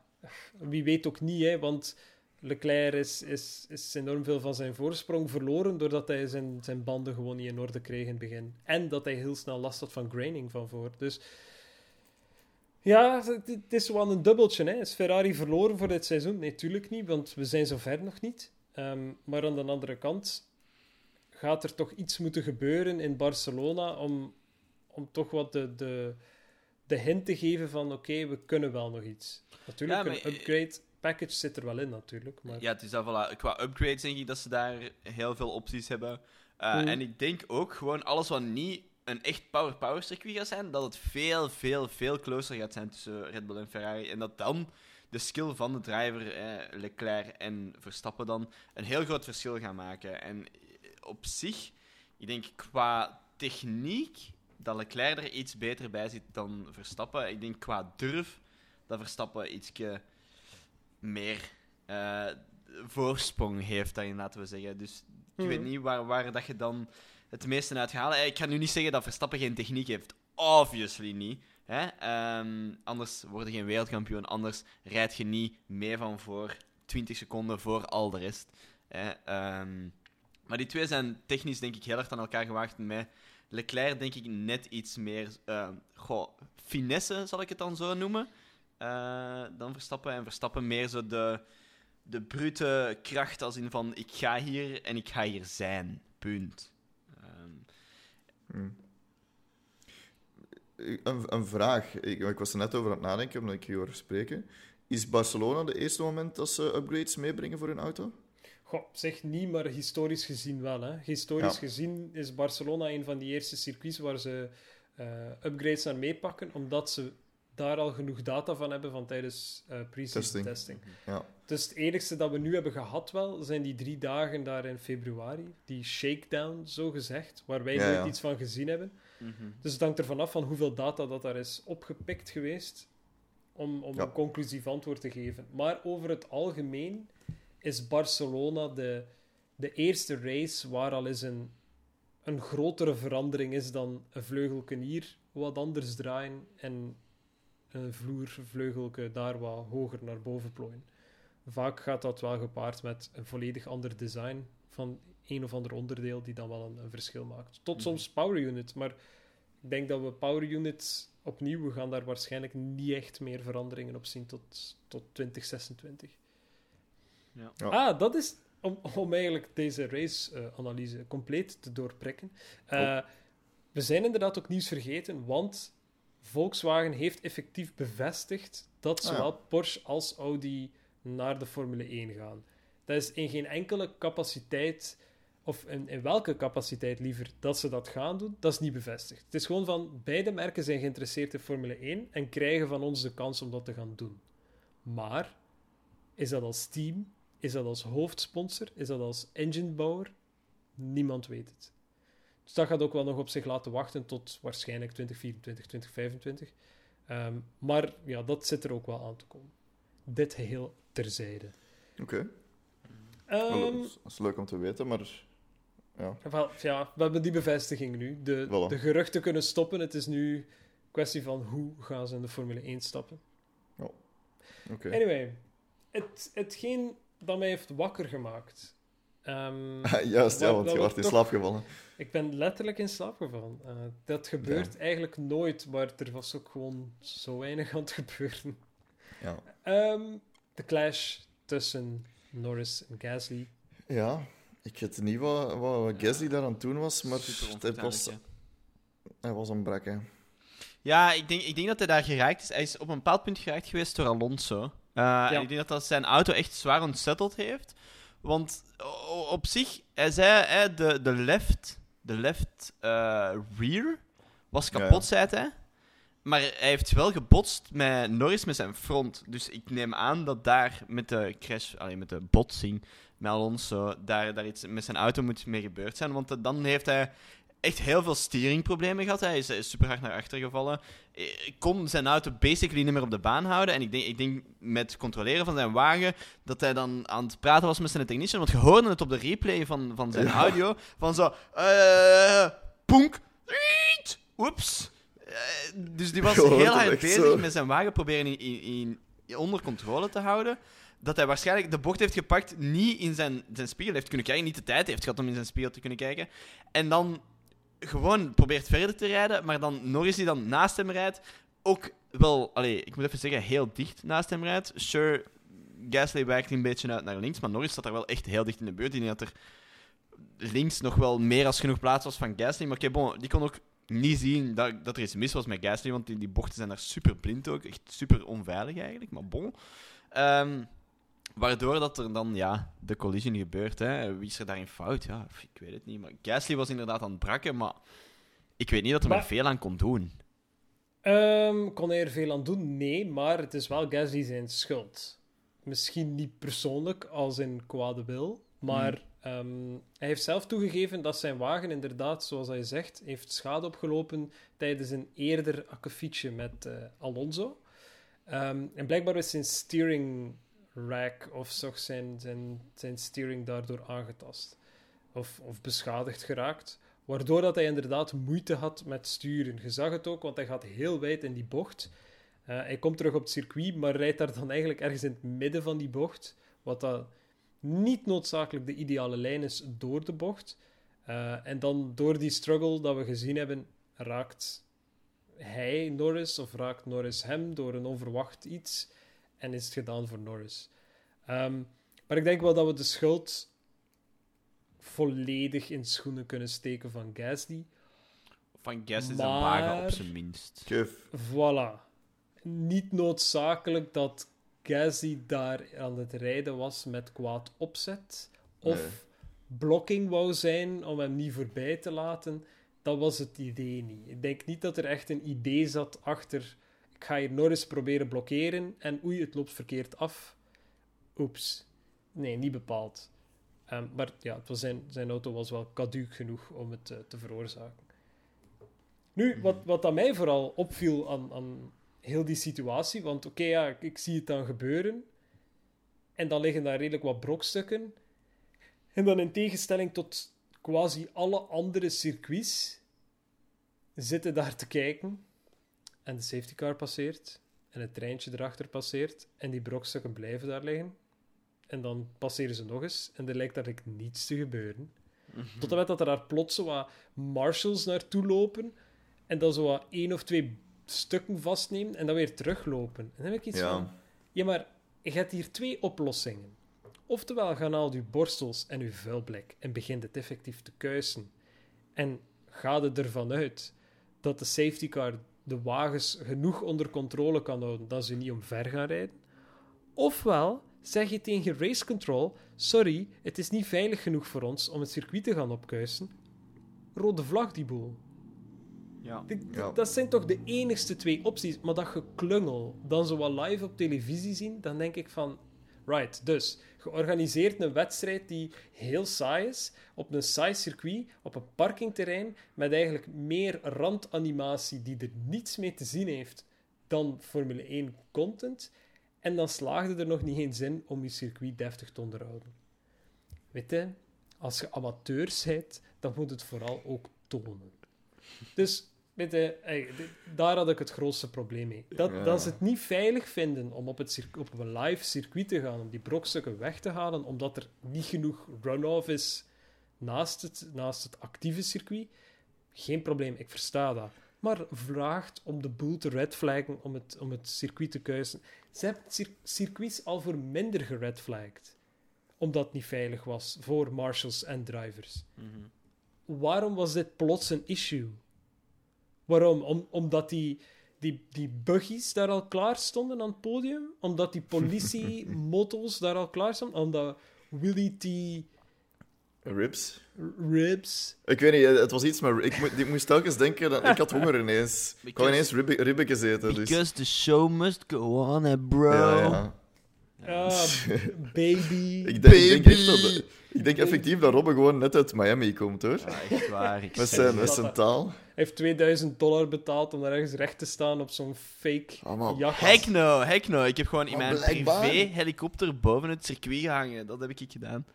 wie weet ook niet, hè, want Leclerc is, is, is enorm veel van zijn voorsprong verloren doordat hij zijn, zijn banden gewoon niet in orde kreeg in het begin. En dat hij heel snel last had van graining van voor. Dus ja, het, is wel een dubbeltje. Hè. Is Ferrari verloren voor dit seizoen? Nee, tuurlijk niet, want we zijn zover nog niet. Ehm, maar aan de andere kant gaat er toch iets moeten gebeuren in Barcelona om, om toch wat de, de, de hint te geven van oké, we kunnen wel nog iets. Natuurlijk, Ja, maar, een upgrade package zit er wel in natuurlijk. Maar... Ja, het is dat, voilà. Qua upgrades denk ik dat ze daar heel veel opties hebben. Uh, Mhm. En ik denk ook gewoon alles wat niet een echt power-power circuit gaat zijn, dat het veel, veel, veel closer gaat zijn tussen Red Bull en Ferrari. En dat dan de skill van de driver, eh, Leclerc en Verstappen, dan een heel groot verschil gaan maken. En op zich, ik denk qua techniek dat Leclerc er iets beter bij zit dan Verstappen. Ik denk qua durf dat Verstappen ietsje meer eh, voorsprong heeft, daarin, laten we zeggen. Dus ik Mhm. weet niet waar, waar dat je dan het meeste uit. Eh, Ik ga nu niet zeggen dat Verstappen geen techniek heeft. Obviously niet. Hè? Ehm, anders word je geen wereldkampioen. Anders rijd je niet mee van voor 20 seconden voor al de rest. Hè? Ehm, maar die twee zijn technisch denk ik heel erg aan elkaar gewaagd. Met Leclerc denk ik net iets meer goh, finesse, zal ik het dan zo noemen. eh, dan Verstappen. En Verstappen meer zo de, de brute kracht als in van ik ga hier en ik ga hier zijn. Punt. Een, een vraag. Ik, ik was er net over aan het nadenken, omdat ik je hoor spreken. Is Barcelona de eerste moment dat ze upgrades meebrengen voor hun auto? Goh, zeg niet, maar historisch gezien wel. Hè. Historisch Ja. gezien is Barcelona een van die eerste circuits waar ze eh, upgrades naar meepakken, omdat ze daar al genoeg data van hebben van tijdens eh pre-season Testing. testing. Ja. Dus het enigste dat we nu hebben gehad wel, zijn die drie dagen daar in februari. Die shakedown, zo gezegd, waar wij Ja, nooit ja. iets van gezien hebben. mhm. Dus het hangt ervan af van hoeveel data dat daar is opgepikt geweest om, om Ja. een conclusief antwoord te geven. Maar over het algemeen is Barcelona de, de eerste race waar al eens een, een grotere verandering is dan een vleugelken hier wat anders draaien en een vloervleugelke daar wat hoger naar boven plooien. Vaak gaat dat wel gepaard met een volledig ander design van een of ander onderdeel die dan wel een, een verschil maakt. Tot Mhm. soms power unit, maar ik denk dat we power units opnieuw, we gaan daar waarschijnlijk niet echt meer veranderingen op zien tot, tot 2026. Ja. Ja. Ah, dat is om, om eigenlijk deze race-analyse compleet te doorprikken. Eh, We zijn inderdaad ook nieuws vergeten, want Volkswagen heeft effectief bevestigd dat Ah, zowel Porsche als Audi naar de Formule 1 gaan. Dat is in geen enkele capaciteit, of in, in welke capaciteit liever, dat ze dat gaan doen, dat is niet bevestigd. Het is gewoon van, beide merken zijn geïnteresseerd in Formule 1 en krijgen van ons de kans om dat te gaan doen. Maar, is dat als team? Is dat als hoofdsponsor? Is dat als enginebouwer? Niemand weet het. Dus dat gaat ook wel nog op zich laten wachten tot waarschijnlijk 2024, 2025. Ehm, maar ja, dat zit er ook wel aan te komen. Dit geheel terzijde. Oké. Ehm, Dat is leuk om te weten, maar... Ja. wel, ja, we hebben die bevestiging nu. De, Voilà. de geruchten kunnen stoppen. Het is nu een kwestie van hoe gaan ze in de Formule 1 stappen. Oké. Anyway, het, hetgeen dat mij heeft wakker gemaakt. Ehm, Juist, [laughs] ja, want je wordt in toch- slaap gevallen. Ik ben letterlijk in slaap gevallen. Eh, dat gebeurt eigenlijk nooit, maar er was ook gewoon zo weinig aan het gebeuren. Ja. Ehm, de clash tussen Norris en Gasly. ja, ik weet niet wat, wat, Gasly daar aan het doen was, maar het was, hij was een brak, hè. Ja, ik denk, ik denk dat hij daar geraakt is. Hij is op een bepaald punt geraakt geweest door Alonso. Uh, en ik denk dat dat zijn auto echt zwaar ontzetteld heeft. Want op zich, hij zei, hè, de, de left, de left eh, rear was kapot, zei hij. Maar hij heeft wel gebotst met Norris met zijn front. Dus ik neem aan dat daar met de crash, alleen met de botsing met Alonso, daar, daar iets met zijn auto moet mee gebeurd zijn. Want dan heeft hij echt heel veel steeringproblemen gehad. Hij is, is super hard naar achter gevallen. Ik kon zijn auto basically niet meer op de baan houden. En ik denk, ik denk met het controleren van zijn wagen dat hij dan aan het praten was met zijn technician. Want je hoorde het op de replay van, van zijn Ja. audio. Van zo... eh poenk. Oeps. Eh, dus die was heel hard bezig zo. met zijn wagen proberen in, in, in- onder controle te houden. Dat hij waarschijnlijk de bocht heeft gepakt, niet in zijn, zijn spiegel heeft kunnen kijken, niet de tijd heeft gehad om in zijn spiegel te kunnen kijken. En dan gewoon probeert verder te rijden, maar dan Norris die dan naast hem rijdt, ook wel, allee, ik moet even zeggen, heel dicht naast hem rijdt. Sure, Gasly wijkt een beetje uit naar links, maar Norris staat daar wel echt heel dicht in de buurt. Ik denk dat er links nog wel meer als genoeg plaats was van Gasly, maar oké, bon, die kon ook niet zien dat, dat er iets mis was met Gasly, want die, die bochten zijn daar super blind ook, echt super onveilig eigenlijk, maar bon. Ehm, Waardoor dat er dan ja, de collision gebeurt. Hè. Wie is er daarin fout? Ja, ik weet het niet. Maar Gasly was inderdaad aan het brakken, maar ik weet niet dat hij er veel aan kon doen. Ehm, kon hij er veel aan doen? Nee, maar het is wel Gasly zijn schuld. Misschien niet persoonlijk als in kwade wil, maar ehm, hij heeft zelf toegegeven dat zijn wagen inderdaad, zoals hij zegt, heeft schade opgelopen tijdens een eerder akkefietje met eh, Alonso. Ehm, en blijkbaar is zijn steering rack of zo zijn, zijn, zijn steering daardoor aangetast of, of beschadigd geraakt. Waardoor dat hij inderdaad moeite had met sturen. Je zag het ook, want hij gaat heel wijd in die bocht. Eh, hij komt terug op het circuit, maar rijdt daar dan eigenlijk ergens in het midden van die bocht. Wat dat niet noodzakelijk de ideale lijn is door de bocht. Eh, en dan door die struggle dat we gezien hebben, raakt hij Norris of raakt Norris hem door een onverwacht iets. En is het gedaan voor Norris. Ehm, maar ik denk wel dat we de schuld volledig in schoenen kunnen steken van Gasly. Van Gas is Maar- een wagen op zijn minst. Voilà. Niet noodzakelijk dat Gasly daar aan het rijden was met kwaad opzet. Of Nee. blocking wou zijn om hem niet voorbij te laten. Dat was het idee niet. Ik denk niet dat er echt een idee zat achter. Ik ga hier Norris proberen blokkeren en oei, het loopt verkeerd af. Oeps. Nee, niet bepaald. Ehm, maar ja, het was zijn, zijn auto was wel caduc genoeg om het eh, te veroorzaken. Nu, wat, wat aan mij vooral opviel aan, aan heel die situatie, want oké, ja, ik, ik zie het dan gebeuren. En dan liggen daar redelijk wat brokstukken. En dan in tegenstelling tot quasi alle andere circuits, zitten daar te kijken. En de safety car passeert. En het treintje erachter passeert. En die brokstukken blijven daar liggen. En dan passeren ze nog eens. En er lijkt eigenlijk niets te gebeuren. Tot en met dat er daar plots zo wat marshals naartoe lopen. En dan zo wat één of twee stukken vastnemen. En dan weer teruglopen. En dan heb ik iets Ja. van... Ja, maar je hebt hier twee oplossingen. Oftewel, ga haal je borstels en je vuilblik en begin het effectief te kuisen. En ga er ervan uit dat de safety car de wagens genoeg onder controle kan houden dat ze niet omver gaan rijden. Ofwel, zeg je tegen race control: sorry, het is niet veilig genoeg voor ons om het circuit te gaan opkuisen. Rode vlag die boel. Ja. Ja. Dat zijn toch de enigste twee opties. Maar dat geklungel, dan zo wat live op televisie zien, dan denk ik van... Right, dus georganiseerd een wedstrijd die heel saai is, op een saai circuit, op een parkingterrein, met eigenlijk meer randanimatie die er niets mee te zien heeft dan Formule 1 content. En dan slaagde er nog niet eens in om je circuit deftig te onderhouden. Weet je, als je amateur bent, dan moet het vooral ook tonen. Dus, weet je, ey, d- daar had ik het grootste probleem mee. Dat, Ja. dat ze het niet veilig vinden om op, het op een live circuit te gaan, om die brokstukken weg te halen, omdat er niet genoeg runoff is naast het, naast het actieve circuit. Geen probleem, ik versta dat. Maar vraagt om de boel te redflaggen om het, om het circuit te kuisen. Ze hebben cir- circuits al voor minder geredflagged. Omdat het niet veilig was voor marshals en drivers. Waarom was dit plots een issue? Waarom? Om, omdat die, die, die buggies daar al klaar stonden aan het podium? Omdat die politiemotos [laughs] daar al klaar stonden? Omdat Willy T. Ribs. Ribs... Ik weet niet, het was iets, maar ik, mo- ik moest telkens denken dat ik had honger ineens. Ik wou ineens ribbe, ribbekjes eten. Dus. Because the show must go on, eh, bro. Ja, ja. Ah, [laughs] baby... Ik denk, ik denk Baby. echt dat, ik denk effectief dat Robbe gewoon net uit Miami komt, hoor. Ja, echt waar. Ik Met zijn, het. met zijn taal. Hij heeft 2000 dollar betaald om daar ergens recht te staan op zo'n fake maar jacht. Heck no, heck no. Ik heb gewoon in Maar mijn blijkbaar- privé-helikopter boven het circuit gehangen. Dat heb ik gedaan.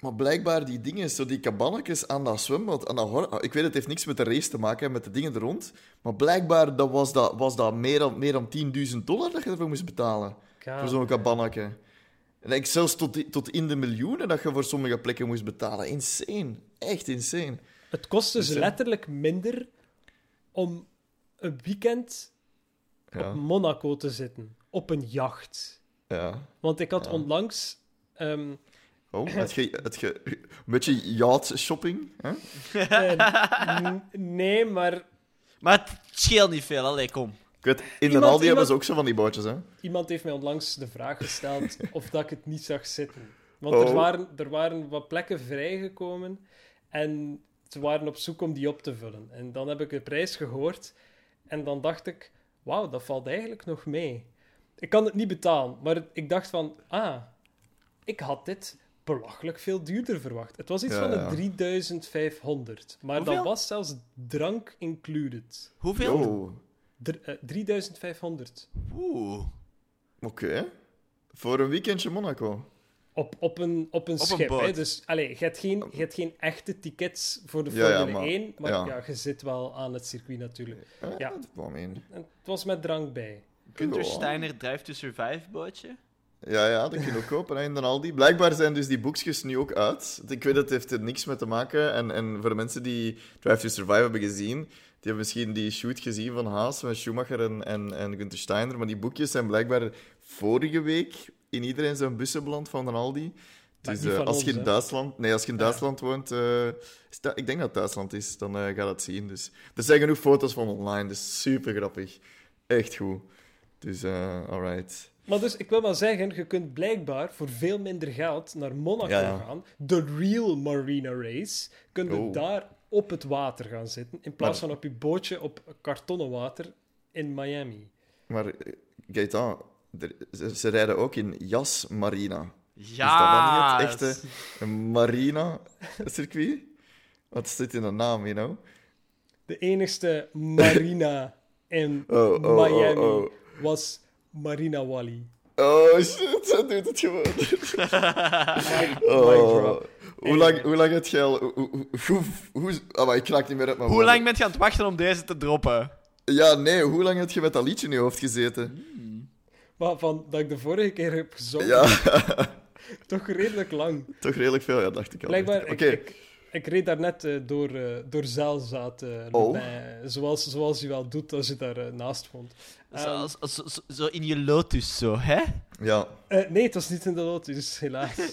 Maar blijkbaar die dingen, zo die kabannetjes aan dat zwembad, aan dat hor- ik weet het heeft niks met de race te maken, met de dingen er rond, maar blijkbaar dat was dat, was dat meer dan, meer dan 10.000 dollar dat je ervoor moest betalen. Voor zo'n kabannetje. En ik zelfs tot, tot in de miljoenen dat je voor sommige plekken moest betalen. Insane. Echt insane. Het kost dus letterlijk minder om een weekend Ja, op Monaco te zitten. Op een jacht. ja. Want ik had Ja. onlangs... ehm, Oh, het ge, het ge, een beetje yacht shopping. Hè? [laughs] eh, nee, maar Maar het scheelt niet veel. Allee, kom. Weet, in de Aldi hebben ze ook zo van die bootjes, hè? Iemand heeft mij onlangs de vraag gesteld [laughs] of dat ik het niet zag zitten. Want Oh. er, waren, er waren wat plekken vrijgekomen en ze waren op zoek om die op te vullen. En dan heb ik de prijs gehoord en dan dacht ik, wauw, dat valt eigenlijk nog mee. Ik kan het niet betalen, maar het- ik dacht van, ah, ik had dit belachelijk veel duurder verwacht. Het was iets Ja, van de ja. 3500, maar Hoeveel? dat was zelfs drank included. Hoeveel? Oh, Dr- eh, 3500. Oeh. oké. Voor een weekendje Monaco. Op, op een, op een Op een schip. hè? Dus allee, je, hebt geen, je hebt geen echte tickets voor de Ja, Formule ja, maar- 1, maar ja. ja. je zit wel aan het circuit natuurlijk. Eh, Ja. dat. En het was met drank bij. Gunther Ja. Steiner Drive to Survive bootje. Ja, ja, dat kun je ook kopen hè, in de Aldi. Blijkbaar zijn dus die boekjes nu ook uit. Ik weet, het heeft er niks mee te maken. En, en voor de mensen die Drive to Survive hebben gezien, die hebben misschien die shoot gezien van Haas met Schumacher en, en, en Gunther Steiner. Maar die boekjes zijn blijkbaar vorige week in iedereen zijn bussen beland van de Aldi. Dus eh, als ons, je in? Duitsland, nee, als je in Ja. Duitsland woont, eh, dat- ik denk dat het Duitsland is, dan eh, ga je dat zien. Dus er zijn genoeg foto's van online, dus super grappig. Echt goed. Dus, alright. Maar dus, ik wil maar zeggen, je kunt blijkbaar voor veel minder geld naar Monaco Ja, ja. gaan. De real Marina Race. Kun je Oh. daar op het water gaan zitten, in plaats Maar- van op je bootje op kartonnen water in Miami. Maar eh, Gaëtan, er- ze, ze rijden ook in Jas Marina. Ja. Is dat dan niet het echte Marina-circuit? Wat zit in de naam, you know? De enigste marina [laughs] in Oh, oh, oh, Miami oh. was Marina Wally. Oh shit, ze doet het gewoon. [laughs] Mic Oh. Hoe lang, hoe lang heb je al... Hoe, hoe, hoe, hoe- oh, maar ik raak niet meer uit mijn Hoe lang ben je aan het wachten om deze te droppen? Ja, nee, hoe lang heb je met dat liedje in je hoofd gezeten? Maar van dat ik de vorige keer heb gezongen, Ja, [laughs] toch redelijk lang. toch redelijk veel, ja, dacht ik al. Blijkbaar, Oké, ik, ik, ik reed daar net eh, door, eh door Zeilzaat, eh, Oh. bij- zoals, zoals je wel doet als je daar naast. Zo, Ehm, als- als- zo, zo in je lotus, zo, hè? ja. eh, nee, het was niet in de Lotus, helaas. [laughs]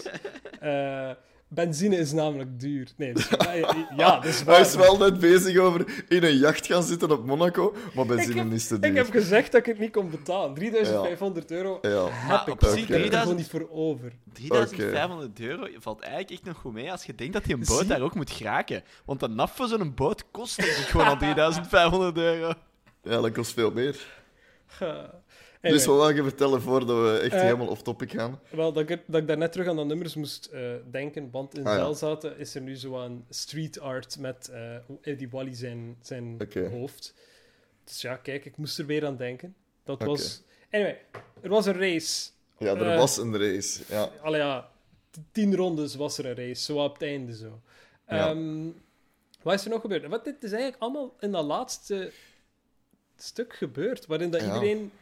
Benzine is namelijk duur. Nee, dus, [laughs] ja, waar. Hij is wel net bezig over in een jacht gaan zitten op Monaco, maar Ik benzine heb- is te Ik duur. heb gezegd dat ik het niet kon betalen. 3500 euro Ja. heb ik. op wel. zich Ik heb er 3000 gewoon niet voor over. 3500 euro valt eigenlijk echt nog goed mee als je denkt dat die een boot Zie. daar ook moet geraken. Want de naf voor zo'n boot kost denk ik gewoon al [laughs] 3500 euro. ja, dat kost veel meer. Uh, Dus wat wil je vertellen voordat we echt Eh, helemaal off-topic gaan? Wel, dat ik, dat ik daar net terug aan de nummers moest eh, denken, want in Ah, ja. Zelzaten is er nu zo aan street art met eh, die Wally zijn, zijn hoofd. Dus ja, kijk, ik moest er weer aan denken. Dat was... Anyway, er was een race. Ja, er was een race. Ja. Allee ja, tien rondes was er een race, zo op het einde zo. Ja. Ehm, wat is er nog gebeurd? Wat, dit is eigenlijk allemaal in dat laatste stuk gebeurd, waarin dat Ja. iedereen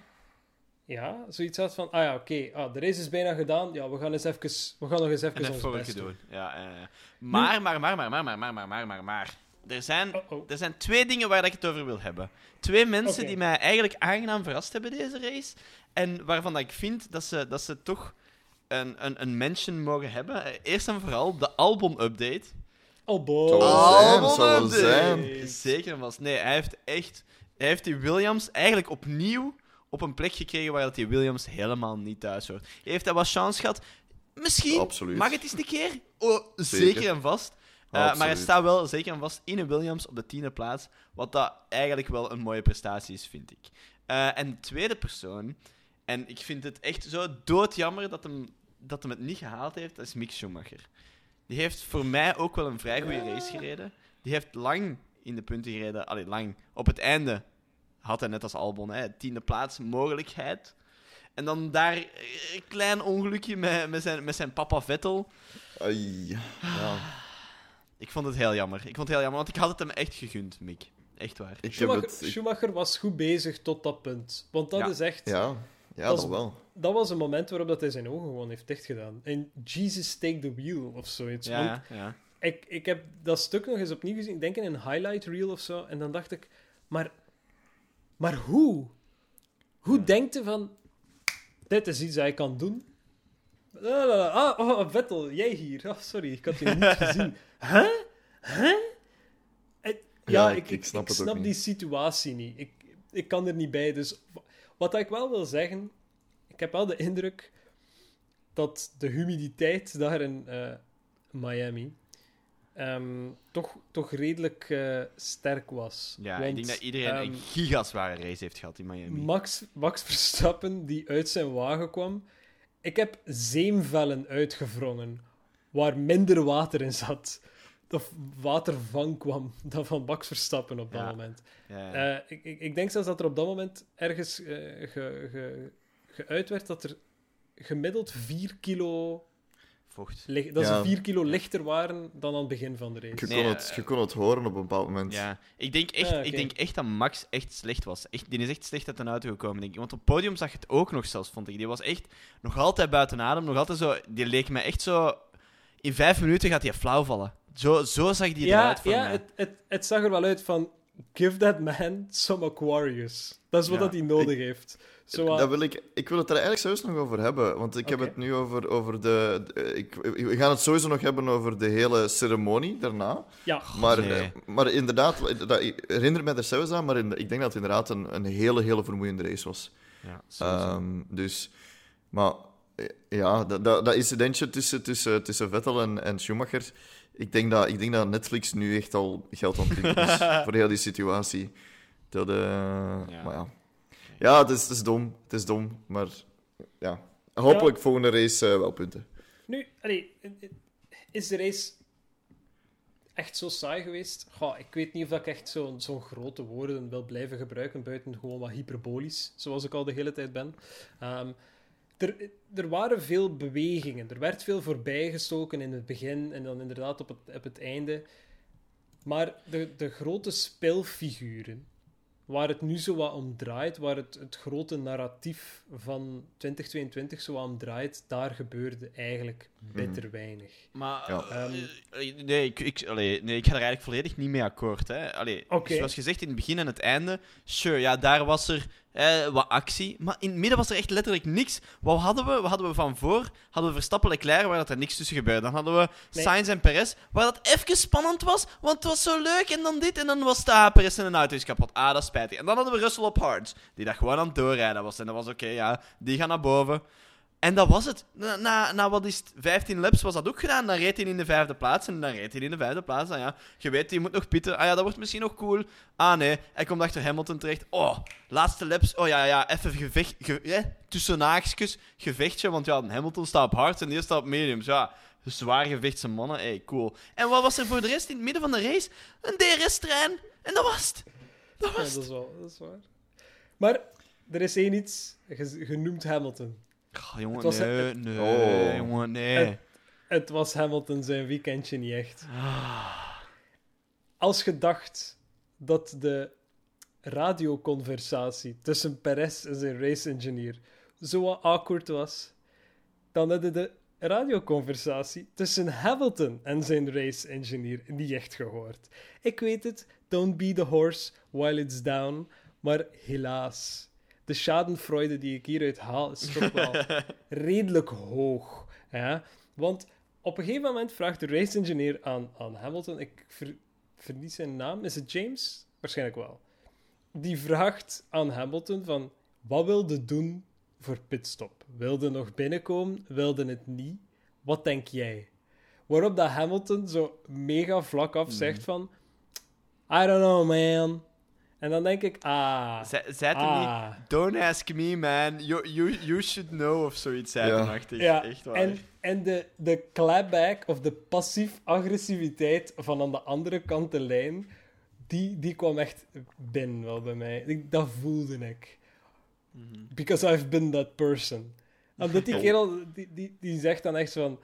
ja, zoiets had van, ah ja, oké, ah, de race is bijna gedaan, ja, we gaan, eens even, we gaan nog eens even En ons best doen. doen. Ja. Maar, maar, maar, maar, maar, maar, maar, maar, maar, maar, maar. Er zijn, Oh-oh. er zijn twee dingen waar ik het over wil hebben. Twee mensen die mij eigenlijk aangenaam verrast hebben deze race. En waarvan dat ik vind dat ze, dat ze toch een, een, een mention mogen hebben. Eerst en vooral de album-update. Oh, boy. Album-update! Zeker vast. Nee, hij heeft echt... Hij heeft die Williams eigenlijk opnieuw op een plek gekregen waar dat die Williams helemaal niet thuis hoort. Heeft hij wat chance gehad? Misschien. Absoluut. Mag het eens een keer? [laughs] Oh, zeker, Zeker. en vast. Uh, maar hij staat wel zeker en vast in een Williams op de tiende plaats. Wat dat eigenlijk wel een mooie prestatie is, vind ik. Uh, en de tweede persoon, en ik vind het echt zo doodjammer dat hem, dat hem het niet gehaald heeft, dat is Mick Schumacher. Die heeft voor mij ook wel een vrij goede race gereden. Die heeft lang in de punten gereden. Allee, lang. Op het einde had hij net als Albon, hè, tiende plaats, mogelijkheid. En dan daar eh, een klein ongelukje met, met, zijn, met zijn papa Vettel. Ai, ja. Ik vond het heel jammer. Ik vond het heel jammer, want ik had het hem echt gegund, Mick. Echt waar. Ik Schumacher, het... ik- Schumacher was goed bezig tot dat punt. Want dat Ja. is echt... ja, ja Dat dat, is- wel. Dat was een moment waarop dat hij zijn ogen gewoon heeft dichtgedaan. En Jesus take the wheel of zoiets. Want Ja, ja. ik, ik heb dat stuk nog eens opnieuw gezien, ik denk in een highlight reel of zo. En dan dacht ik, maar, maar hoe? Hoe denkt je van, dit is iets dat ik kan doen? Ah, oh, Vettel, jij hier. Oh, sorry, ik had je niet [laughs] gezien. Huh? Huh? En- Ja, Ja, ik, ik- snap niet. die situatie niet. Ik, ik kan er niet bij. Dus wat ik wel wil zeggen, ik heb wel de indruk dat de humiditeit daar in eh, Miami ehm, toch, toch redelijk eh, sterk was. Ja, Want, ik denk dat iedereen ehm, een gigasware race heeft gehad in Miami. Max, Max Verstappen, die uit zijn wagen kwam. Ik heb zeemvellen uitgewrongen waar minder water in zat. Dat water van kwam dan van Max Verstappen op dat Ja. moment. Ja, Eh, ik, ik, ik denk zelfs dat er op dat moment ergens eh, ge, ge, geuit werd dat er gemiddeld 4 kilo, vocht. dat Ja. ze 4 kilo lichter waren dan aan het begin van de race. Je, Nee, kon het, eh, je kon het horen op een bepaald moment. Ja, ik denk, echt, Ah, ik denk echt dat Max echt slecht was. Echt, die is echt slecht uit de auto gekomen, denk ik. Want op het podium zag je het ook nog zelfs, vond ik. Die was echt nog altijd buiten adem. Nog altijd zo... Die leek me echt zo... In vijf minuten gaat hij flauw vallen. Zo, zo zag die ja, eruit voor ja mij. het, het, het zag er wel uit van... Give that man some Aquarius. Dat is wat Ja, dat hij nodig heeft. Zo, wat- Dat wil ik, ik wil het er eigenlijk zelfs nog over hebben. Want ik heb het nu over, over de. ik, we gaan het sowieso nog hebben over de hele ceremonie daarna. ja, Maar, nee. eh, maar inderdaad, dat ik herinner me er zelfs aan, maar in- ik denk dat het inderdaad een, een hele, hele vermoeiende race was. Ja, sowieso. Ehm, dus, maar eh, ja, dat, dat, dat incidentje tussen, tussen, tussen Vettel en, en Schumacher. Ik denk, dat, ik denk dat Netflix nu echt al geld aan het is [laughs] voor heel die situatie. Dat, eh, Maar ja, ja het, is, het is dom. Het is dom, maar ja. Hopelijk volgende race eh, wel punten. nu, allee, is de race echt zo saai geweest? Goh, ik weet niet of ik echt zo'n zo'n grote woorden wil blijven gebruiken, buiten gewoon wat hyperbolisch, zoals ik al de hele tijd ben. Ehm, er, er waren veel bewegingen. Er werd veel voorbijgestoken in het begin en dan inderdaad op het, op het einde. Maar de, de grote speelfiguren, waar het nu zo wat om draait, waar het, het grote narratief van 2022 zo wat om draait, daar gebeurde eigenlijk bitter weinig. Maar Ja. eh, Ehm, eh, nee, ik, ik, allee, nee, ik ga er eigenlijk volledig niet mee akkoord. Hè. Allee. Zoals gezegd, in het begin en het einde, sure, ja, daar was er eh, wat actie. Maar in het midden was er echt letterlijk niks. Wat hadden we? Wat hadden we van voor? Hadden we Verstappen Leclerc, waar dat er niks tussen gebeurde. Dan hadden we Nee. Sainz en Perez, waar dat even spannend was, want het was zo leuk. En dan dit, en dan was het, ah, Perez en een auto is kapot. Ah, dat is spijtig. En dan hadden we Russell op hards, die dat gewoon aan het doorrijden was. En dat was oké, ja, die gaan naar boven. En dat was het. Na, na, na wat is het, 15 laps was dat ook gedaan. Dan reed hij in de vijfde plaats. En dan reed hij in de vijfde plaats. Dan ja, je weet, je moet nog pitten. Ah ja, dat wordt misschien nog cool. Ah nee, hij komt achter Hamilton terecht. Oh, laatste laps. Oh ja, ja, even gevecht. Ge, eh, tussen haakjes, gevechtje. Want ja, Hamilton staat op hard en die staat op mediums. Ja, zwaar gevechtse mannen. Hey, cool. En wat was er voor de rest in het midden van de race? Een DRS-trein. En dat was het. Dat was het. dat is, wel, dat is waar. Maar er is één iets ge- genoemd Hamilton. Jongen, Het was- nee, het- nee, Oh. jongen, nee. Het- Het was Hamilton zijn weekendje niet echt. Als je dacht dat de radioconversatie tussen Perez en zijn race engineer zo awkward was, dan hadden de radioconversatie tussen Hamilton en zijn race engineer niet echt gehoord. Ik weet het, don't be the horse while it's down, maar helaas. De schadenfreude die ik hieruit haal is toch wel [laughs] redelijk hoog. Ja? Want op een gegeven moment vraagt de race engineer aan, aan Hamilton, ik ver, verlies zijn naam, is het James? Waarschijnlijk wel. Die vraagt aan Hamilton van, wat wilde doen voor pitstop? Wilde nog binnenkomen? Wilde het niet? Wat denk jij? Waarop dat Hamilton zo mega vlak af zegt van, I don't know man. En dan denk ik, ah, het hem niet? ah. Don't ask me, man. You, you, you should know of zoiets zei Ja. Ja, Echt waar. en, en de, de clapback of de passief-agressiviteit van aan de andere kant de lijn, die, die kwam echt binnen wel bij mij. Ik- Dat voelde ik. Mhm. Because I've been that person. Omdat die [laughs] kerel, die, die, die zegt dan echt van...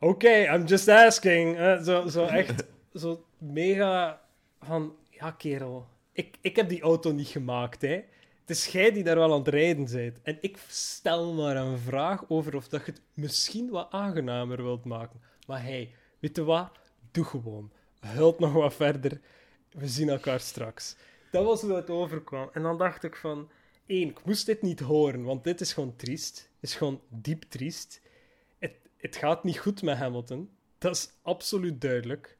Oké, I'm just asking. Eh, zo, zo echt, [laughs] zo mega van... Ja, kerel, ik, ik heb die auto niet gemaakt, hè. Het is jij die daar wel aan het rijden bent. En ik stel maar een vraag over of dat je het misschien wat aangenamer wilt maken. Maar hey, weet je wat? Doe gewoon. Hult nog wat verder. We zien elkaar straks. Dat was hoe het overkwam. En dan dacht ik van... één, ik moest dit niet horen, want dit is gewoon triest. Is gewoon diep triest. Het, het gaat niet goed met Hamilton. Dat is absoluut duidelijk.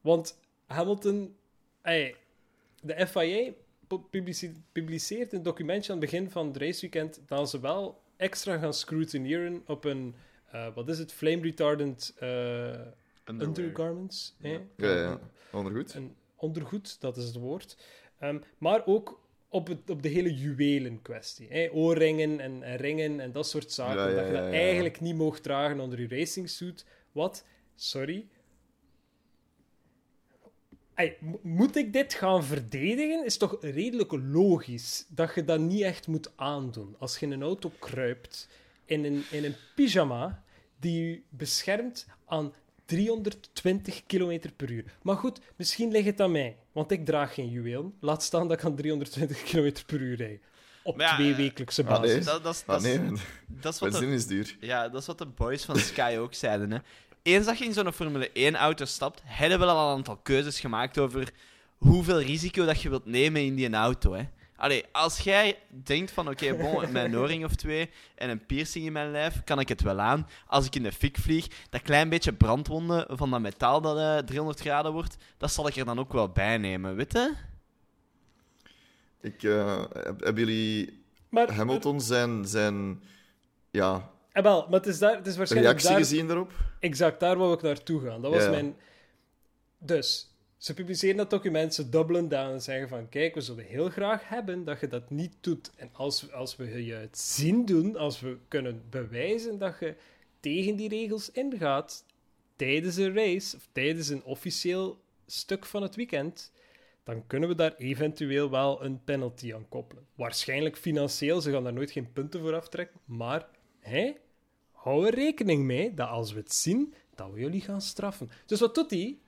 Want Hamilton... ey, de FIA publiceert een documentje aan het begin van het raceweekend dat ze wel extra gaan scrutineren op een, eh, wat is het, flame retardant eh, undergarments. hè? Ja, ja, ja. Ondergoed. Een ondergoed, dat is het woord. Ehm, maar ook op, het, op de hele juwelen kwestie. Hè? Oorringen en, en ringen en dat soort zaken. Ja, ja, dat je ja, dat eigenlijk niet mocht dragen onder je racing suit. Wat? Sorry. Moet ik dit gaan verdedigen? Is toch redelijk logisch dat je dat niet echt moet aandoen. Als je in een auto kruipt in een, in een pyjama die je beschermt aan 320 km per uur. Maar goed, misschien ligt het aan mij, want ik draag geen juweel. Laat staan dat ik aan 320 km per uur rijd. Op ja, twee wekelijkse ah, basis. nee. Dat, dat, is- Ah, dat, is- nee, dat is wat de benzine is duur. Ja, dat is wat de boys van Sky ook zeiden. Hè. Eens dat je in zo'n Formule 1-auto stapt, hebben we al een aantal keuzes gemaakt over hoeveel risico dat je wilt nemen in die auto. Hè. Allee, als jij denkt van, oké, [laughs] bon, mijn oorring of twee en een piercing in mijn lijf, kan ik het wel aan. Als ik in de fik vlieg, dat klein beetje brandwonden van dat metaal dat eh, 300 graden wordt, dat zal ik er dan ook wel bij nemen, weet je? Ik, eh, heb- hebben jullie maar, Hamilton zijn, zijn ja, eh, wel, maar het is, daar, het is waarschijnlijk reactie daar, gezien daarop? Exact, daar wou ik naartoe gaan. Dat was Ja. mijn... Dus, ze publiceren dat document, ze dubbelen down en zeggen van... Kijk, we zullen heel graag hebben dat je dat niet doet. En als, als we je het zien doen, als we kunnen bewijzen dat je tegen die regels ingaat tijdens een race, of tijdens een officieel stuk van het weekend, dan kunnen we daar eventueel wel een penalty aan koppelen. Waarschijnlijk financieel, ze gaan daar nooit geen punten voor aftrekken, maar... Hé, hou er rekening mee dat als we het zien, dat we jullie gaan straffen. Dus wat doet hij?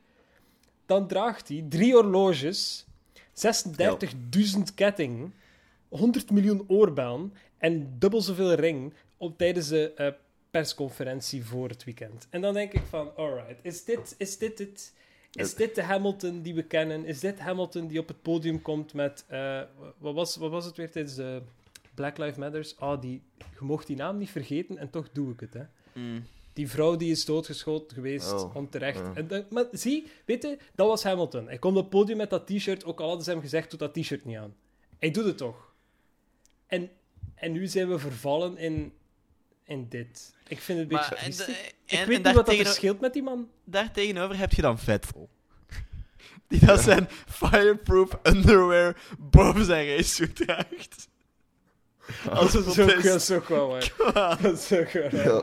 Dan draagt hij drie horloges, 36.000 kettingen, 100 miljoen oorbellen en dubbel zoveel ring op, tijdens de eh, persconferentie voor het weekend. En dan denk ik van, alright, is dit, is dit het? Is dit de Hamilton die we kennen? Is dit Hamilton die op het podium komt met... eh, wat, was, wat was het weer tijdens de Black Lives Matters? Ah, die, je mocht die naam niet vergeten en toch doe ik het, hè. Mm. Die vrouw die is doodgeschoten geweest, Oh, onterecht. ja. En dat- maar zie, weet je, dat was Hamilton. Hij komt op het podium met dat t-shirt, ook al hadden ze hem gezegd, doe dat t-shirt niet aan. Hij doet het toch. En, en nu zijn we vervallen in, in dit. Ik vind het een beetje Maar, en, triestig. en, Ik en weet niet wat dat verschilt met die man. daar tegenover heb je dan Vettel. [laughs] Die dat zijn fireproof underwear boven zijn racesuit draagt. [laughs] Als het zo, op dat is. is ook wel waar. Dat is ook wel waar. [laughs] Ja,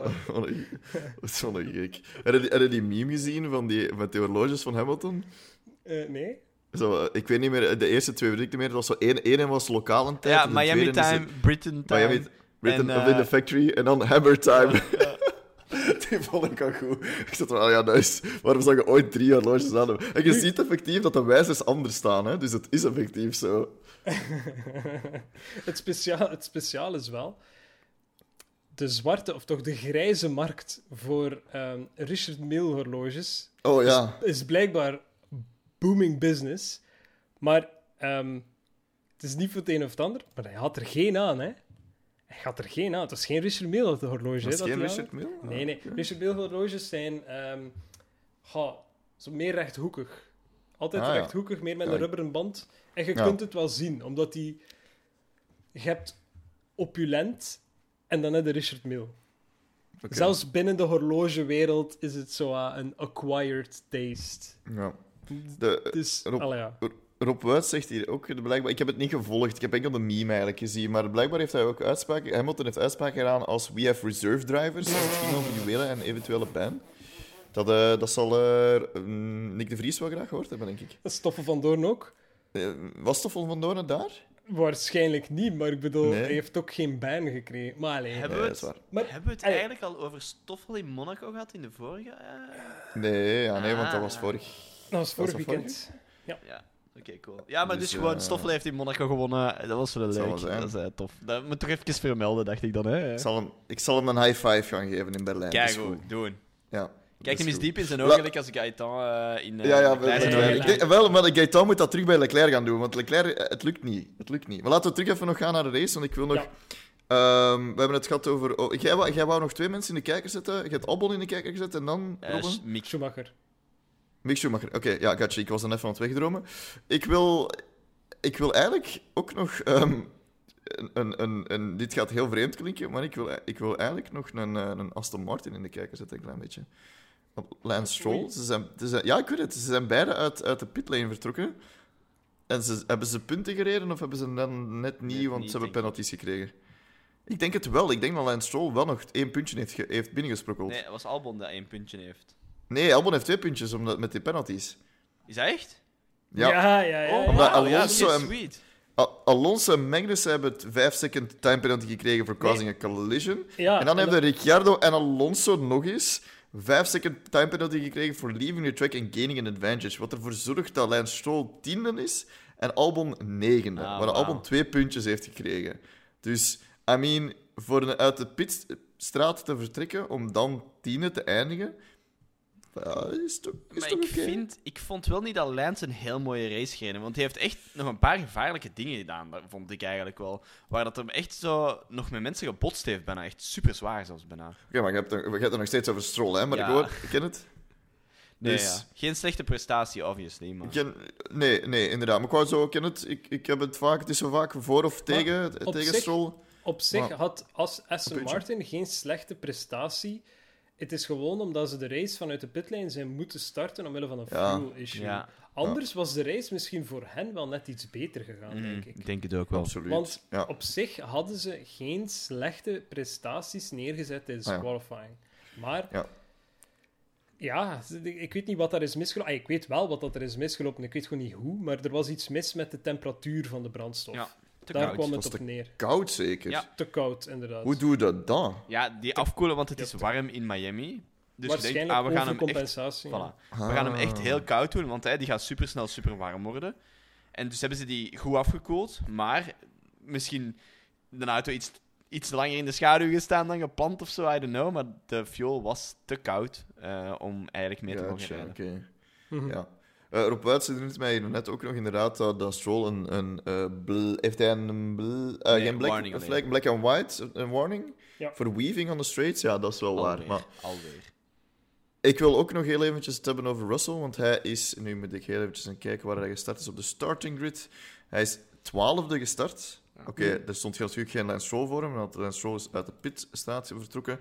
dat is wel een gek. Heb je, die- heb je die meme gezien van die, met die horloges van Hamilton? Eh, nee? Zo, eh, ik weet niet meer, de eerste twee weet ik niet meer. Dat was zo één, één was lokale tijd. Ja, Miami is time, het- Britain time. Miami, Britain, En, of in eh, the factory en dan Hammer time. [laughs] Die vond ik al goed. Ik zat van, ah ja, nice. Waarom zou je ooit drie horloges aan hebben? En je ziet effectief dat de wijzers anders staan, hè? dus het is effectief zo. [laughs] het, speciaal, het speciaal is wel... De zwarte, of toch de grijze markt voor ehm, Richard Mille horloges Oh ja. is blijkbaar booming business. Maar ehm, het is niet voor het een of het ander. Maar hij had er geen aan, hè. Hij had er geen aan. Het was geen Richard Mille horloge. Dat hè, geen aan Richard Mille? Nee, nee. Richard Mille horloges zijn ehm, ha, zo meer rechthoekig. Altijd Ah, rechthoekig, meer met Ja, een ik- rubberen band. En je Ja. kunt het wel zien, omdat die... Je hebt opulent en dan heb je Richard Mille. Zelfs binnen de horlogewereld is het zo ah, een acquired taste. Ja. De, Dus, Rob- ja. Rob Wuit zegt hier ook blijkbaar... Ik heb het niet gevolgd, ik heb enkel de meme eigenlijk gezien, maar blijkbaar heeft hij ook uitspraken... Hamilton heeft uitspraken gedaan als we have reserve drivers, als het ging over juwelen en eventuele ban. Dat, eh, dat zal eh, Nick de Vries wel graag gehoord hebben, denk ik. Stoffen van Doorn ook? Eh, was Stoffel van Doorn daar? Waarschijnlijk niet, maar ik bedoel, Nee. hij heeft ook geen ban gekregen. Maar allee, Hebben Ja, we het, waar. maar, hebben we het allee, eigenlijk al over Stoffel in Monaco gehad in de vorige? eh? Nee, ja, nee, want dat was Ah. vorig. dat was vorig dat weekend. Ja, oké, cool. Ja, maar dus, Dus, gewoon, eh, Stoffel heeft in Monaco gewonnen. Dat was wel leuk. Dat is tof. Dat moet toch even vermelden, dacht ik dan. Hè? Ik zal, hem, ik zal hem een high five gaan geven in Berlijn. Kijk, goed, doen. Ja. Kijk hem is eens diep in zijn La- ogen, gelijk als Gaëtan eh in eh, Ja, ja, Leclerc. Leclerc. Denk- wel, maar Gaëtan moet dat terug bij Leclerc gaan doen, want Leclerc, eh, het lukt niet. Het lukt niet. Maar laten we terug even nog gaan naar de race, want ik wil nog... Ja. Ehm, we hebben het gehad over... Oh, jij, wou, jij wou nog twee mensen in de kijker zetten. Je hebt Albon in de kijker gezet en dan... Robin? Mick. Schumacher. Mick Schumacher. Oké, ja, gotcha. Ik was dan even aan het wegdromen. Ik wil... ik wil eigenlijk ook nog... ehm, een, een, een, een- dit gaat heel vreemd klinken, maar ik wil, ik wil eigenlijk nog een, een Aston Martin in de kijker zetten, een klein beetje. Lance Stroll. Ze zijn, ze zijn, ja, ik weet het. Ze zijn beide uit, uit de pitlane vertrokken. En ze, hebben ze punten gereden of hebben ze dan net niet, Net want niet, ze hebben ik. penalties gekregen? Ik denk het wel. Ik denk dat Lance Stroll wel nog één puntje heeft, heeft binnengesprokkeld. Nee, Nee. het was Albon dat één puntje heeft. Albon heeft twee puntjes omdat, met die penalties. Is dat echt? Ja. ja, ja. ja, Oh, ja. Omdat Alonso dat is en- sweet. Al- Alonso en Magnus hebben het 5 second time penalty gekregen voor causing a collision. Ja, en dan en hebben Ricciardo en Alonso nog eens 5 second time penalty gekregen voor leaving the track and gaining an advantage. Wat ervoor zorgt dat Lance Stroll tiende is en Albon negende. Ah, waar wauw. Albon twee puntjes heeft gekregen. Dus, I mean, voor een uit de pitstraat te vertrekken om dan tiende te eindigen, ja, is toch, is Maar toch ik, vind, ik vond wel niet dat Lance een heel mooie race gereden. Want hij heeft echt nog een paar gevaarlijke dingen gedaan, dat vond ik eigenlijk wel. Waar dat hem echt zo nog met mensen gebotst heeft, bijna. Echt super zwaar zelfs, bijna. Oké, maar je hebt, er, je hebt er nog steeds over Stroll, hè? Maar Ja. ik hoor, ik ken het. Nee, Dus- ja. Geen slechte prestatie, obviously. Maar... Ik ken, nee, nee, inderdaad. Maar ik wou zo, ik ken het. Ik, ik heb het vaak, het is zo vaak voor of tegen, op tegen zich- Stroll. Op zich Maar- had As- Aston. Martin geen slechte prestatie. Het is gewoon omdat ze de race vanuit de pitlane zijn moeten starten omwille van een Ja. fuel issue. Ja, Anders was de race misschien voor hen wel net iets beter gegaan, mm, denk ik. ik denk het ook wel. Absoluut. Want ja. op zich hadden ze geen slechte prestaties neergezet tijdens Ah, ja. qualifying. Maar Ja. ja, ik weet niet wat daar is misgelopen. Ah, ik weet wel wat dat er is misgelopen. Ik weet gewoon niet hoe. Maar er was iets mis met de temperatuur van de brandstof. Ja, te daar koud. kwam Was het te op neer. Koud zeker. Ja. Te koud, inderdaad. Hoe doe je dat dan? Ja, die afkoelen, want het Ja, is te- warm in Miami. Dus je denkt, Waarschijnlijk ah, we gaan hem echt. Voilà. We gaan hem echt Ah. heel koud doen, want hè, die gaat super snel super warm worden. En dus hebben ze die goed afgekoeld, maar misschien de auto iets, iets langer in de schaduw gestaan dan gepland of zo, I don't know. Maar de fuel was te koud eh, om eigenlijk mee te mogen rijden. oké. Mhm. Ja. Eh Rob Wuits herinnert mij net ook nog inderdaad dat, dat Stroll een... een eh, bl- heeft hij een... bl- eh, Nee, geen black, warning een flag, black and white, een warning? Ja. Voor weaving on the straights? Ja, dat is wel waar. Maar alweer. Ik wil ook nog heel eventjes het hebben over Russell, want hij is, nu moet ik heel eventjes gaan kijken waar hij gestart is op de starting grid. Hij is twaalfde gestart. Oké, er stond natuurlijk geen Lance Stroll voor hem, want Lance Stroll is uit de pitstraat vertrokken.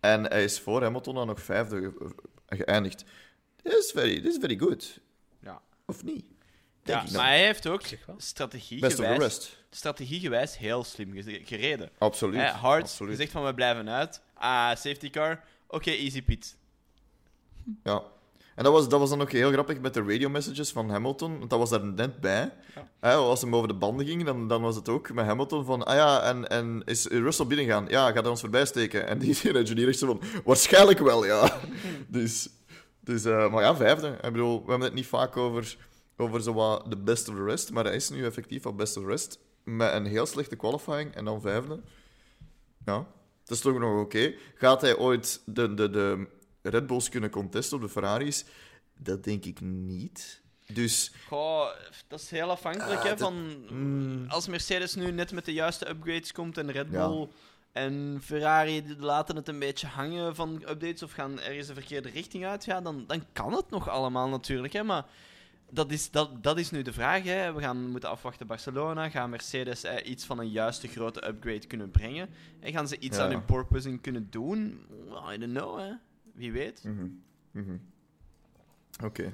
En hij is voor Hamilton dan nog vijfde ge- geëindigd. This is very, this is very good. Ja. Of niet? Denk Ja, ik maar hij heeft ook Zeg wel. strategie Best of the gewijs, rest. strategie gewijs heel slim ge- gereden. Absoluut. Hè, hard, Absoluut. gezegd van we blijven uit. Ah, safety car. Oké, easy pit. Ja. En dat was, dat was dan ook heel grappig met de radio messages van Hamilton, want dat was daar net bij. Ja. Hè, als hem over de banden ging, dan, dan was het ook met Hamilton van, ah ja, en, en is Russell binnengaan? Ja, gaat hij ons voorbij steken? En die engineer zo van, waarschijnlijk wel, ja. [laughs] dus, dus eh, maar ja, vijfde. Ik bedoel, we hebben het niet vaak over, over zo wat de best of the rest, maar hij is nu effectief al best of the rest. Met een heel slechte qualifying en dan vijfde. Ja, dat is toch nog oké. Gaat hij ooit de, de, de Red Bulls kunnen contesten op de Ferraris? Dat denk ik niet. Dus Goh, dat is heel afhankelijk Ah, hè, dat- van... mm, Als Mercedes nu net met de juiste upgrades komt en Red Ja. En Ferrari laten het een beetje hangen van updates of gaan ergens de verkeerde richting uit, ja, dan, dan kan het nog allemaal natuurlijk. Hè, maar dat is, dat, dat is nu de vraag. Hè. We gaan moeten afwachten Barcelona. Gaan Mercedes eh, iets van een juiste grote upgrade kunnen brengen? En gaan ze iets Ja. aan hun porpoising kunnen doen? I don't know, hè. Wie weet. mhm, mhm. Oké.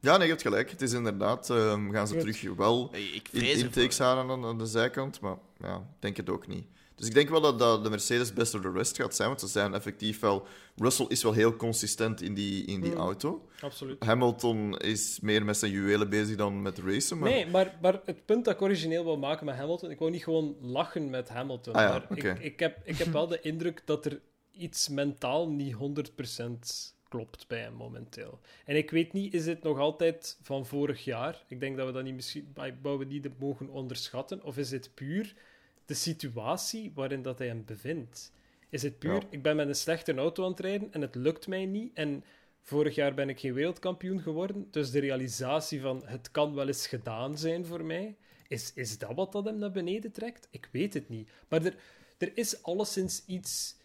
Ja, nee, je hebt gelijk. Het is inderdaad, ehm, gaan ze Goed. terug wel Hey, Ik in, vrees ervoor. intakes halen aan, aan de zijkant, maar ja, ik denk het ook niet. Dus ik denk wel dat, dat de Mercedes best of the rest gaat zijn, want ze zijn effectief wel... Russell is wel heel consistent in die, in die Hmm. auto. Absoluut. Hamilton is meer met zijn juwelen bezig dan met racen, maar... Nee, maar, maar het punt dat ik origineel wil maken met Hamilton, ik wou niet gewoon lachen met Hamilton. Ah ja, maar ik, ik, heb, ik heb wel de [laughs] indruk dat er iets mentaal niet 100% klopt bij hem momenteel. En ik weet niet, is dit nog altijd van vorig jaar? Ik denk dat we dat niet misschien, we niet mogen onderschatten. Of is dit puur de situatie waarin dat hij hem bevindt? Is het puur, Ja. ik ben met een slechte auto aan het rijden en het lukt mij niet en Vorig jaar ben ik geen wereldkampioen geworden. Dus de realisatie van het kan wel eens gedaan zijn voor mij. Is, is dat wat dat hem naar beneden trekt? Ik weet het niet. Maar er, er is alleszins iets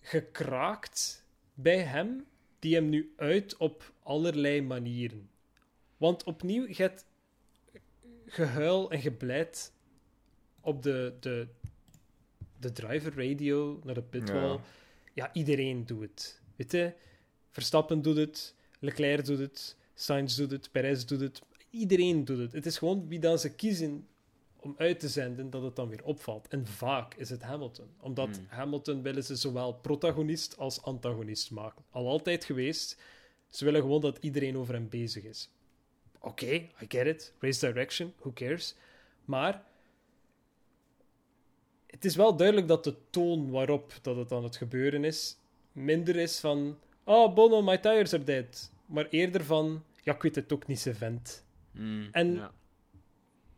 gekraakt bij hem die hem nu uit op allerlei manieren. Want opnieuw, je hebt, gehuil en gebleit op de, de, de driver radio naar de pitwall. Ja. Ja. iedereen doet het. Weet je? Verstappen doet het, Leclerc doet het, Sainz doet het, Perez doet het. Iedereen doet het. Het is gewoon wie dan ze kiezen om uit te zenden dat het dan weer opvalt. En vaak is het Hamilton. Omdat Hmm. Hamilton willen ze zowel protagonist als antagonist maken. Al altijd geweest. Ze willen gewoon dat iedereen over hem bezig is. Oké, I get it. Race direction, who cares? Maar het is wel duidelijk dat de toon waarop dat het aan het gebeuren is, minder is van oh, Bono, my tires are dead. Maar eerder van, ja, ik weet het ook niet, ze vent. Mm, En- ja.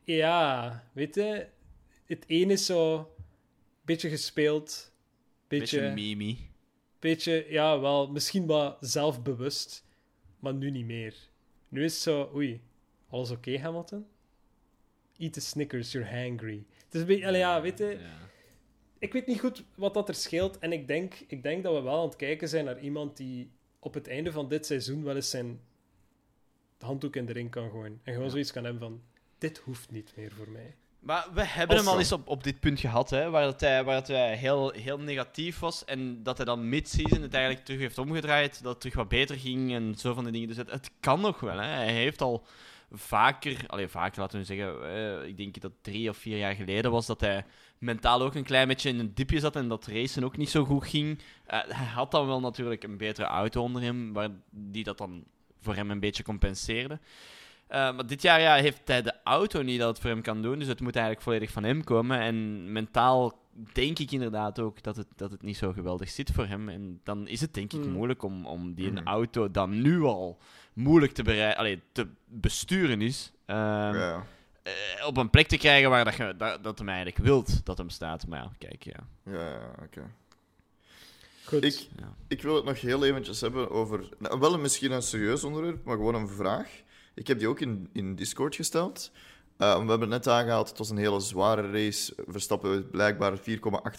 Ja, weet je, het een is zo beetje gespeeld, beetje, Beetje mimi. beetje, ja, wel, misschien wat zelfbewust, maar nu niet meer. Nu is het zo, oei, alles oké, Hamilton? Eat the Snickers, you're hangry. Het is een beetje, allee, ja, weet je, Ja. ik weet niet goed wat dat er scheelt. En ik denk, ik denk dat we wel aan het kijken zijn naar iemand die op het einde van dit seizoen wel eens zijn handdoek in de ring kan gooien. En gewoon Ja. zoiets kan hebben van, dit hoeft niet meer voor mij. Maar we hebben hem al eens op, op dit punt gehad, hè, waar, dat hij, waar dat hij heel, heel negatief was. En dat hij dan mid-season het eigenlijk terug heeft omgedraaid. Dat het terug wat beter ging en zo van die dingen. Dus het, het kan nog wel. Hè. Hij heeft al vaker, allee, vaker laten we zeggen, eh, ik denk dat drie of vier jaar geleden was dat hij mentaal ook een klein beetje in een dipje zat en dat racen ook niet zo goed ging. Eh, hij had dan wel natuurlijk een betere auto onder hem, waar die dat dan voor hem een beetje compenseerde. Eh, maar dit jaar ja, heeft hij de auto niet dat het voor hem kan doen. Dus het moet eigenlijk volledig van hem komen. En mentaal denk ik inderdaad ook dat het, dat het niet zo geweldig zit voor hem. En dan is het denk ik Mm. moeilijk om, om die Mhm. auto dan nu al moeilijk te, berei- allee, te besturen is. ehm, ja. eh, op een plek te krijgen waar dat, je, dat, dat hem eigenlijk wilt dat hem staat. Maar ja, kijk, ja. Ja, ja, oké. Goed. Ik, Ja. ik wil het nog heel eventjes hebben over... Nou, wel misschien een serieus onderwerp, maar gewoon een vraag. Ik heb die ook in, in Discord gesteld. Uh, we hebben het net aangehaald, het was een hele zware race. Verstappen is blijkbaar 4,8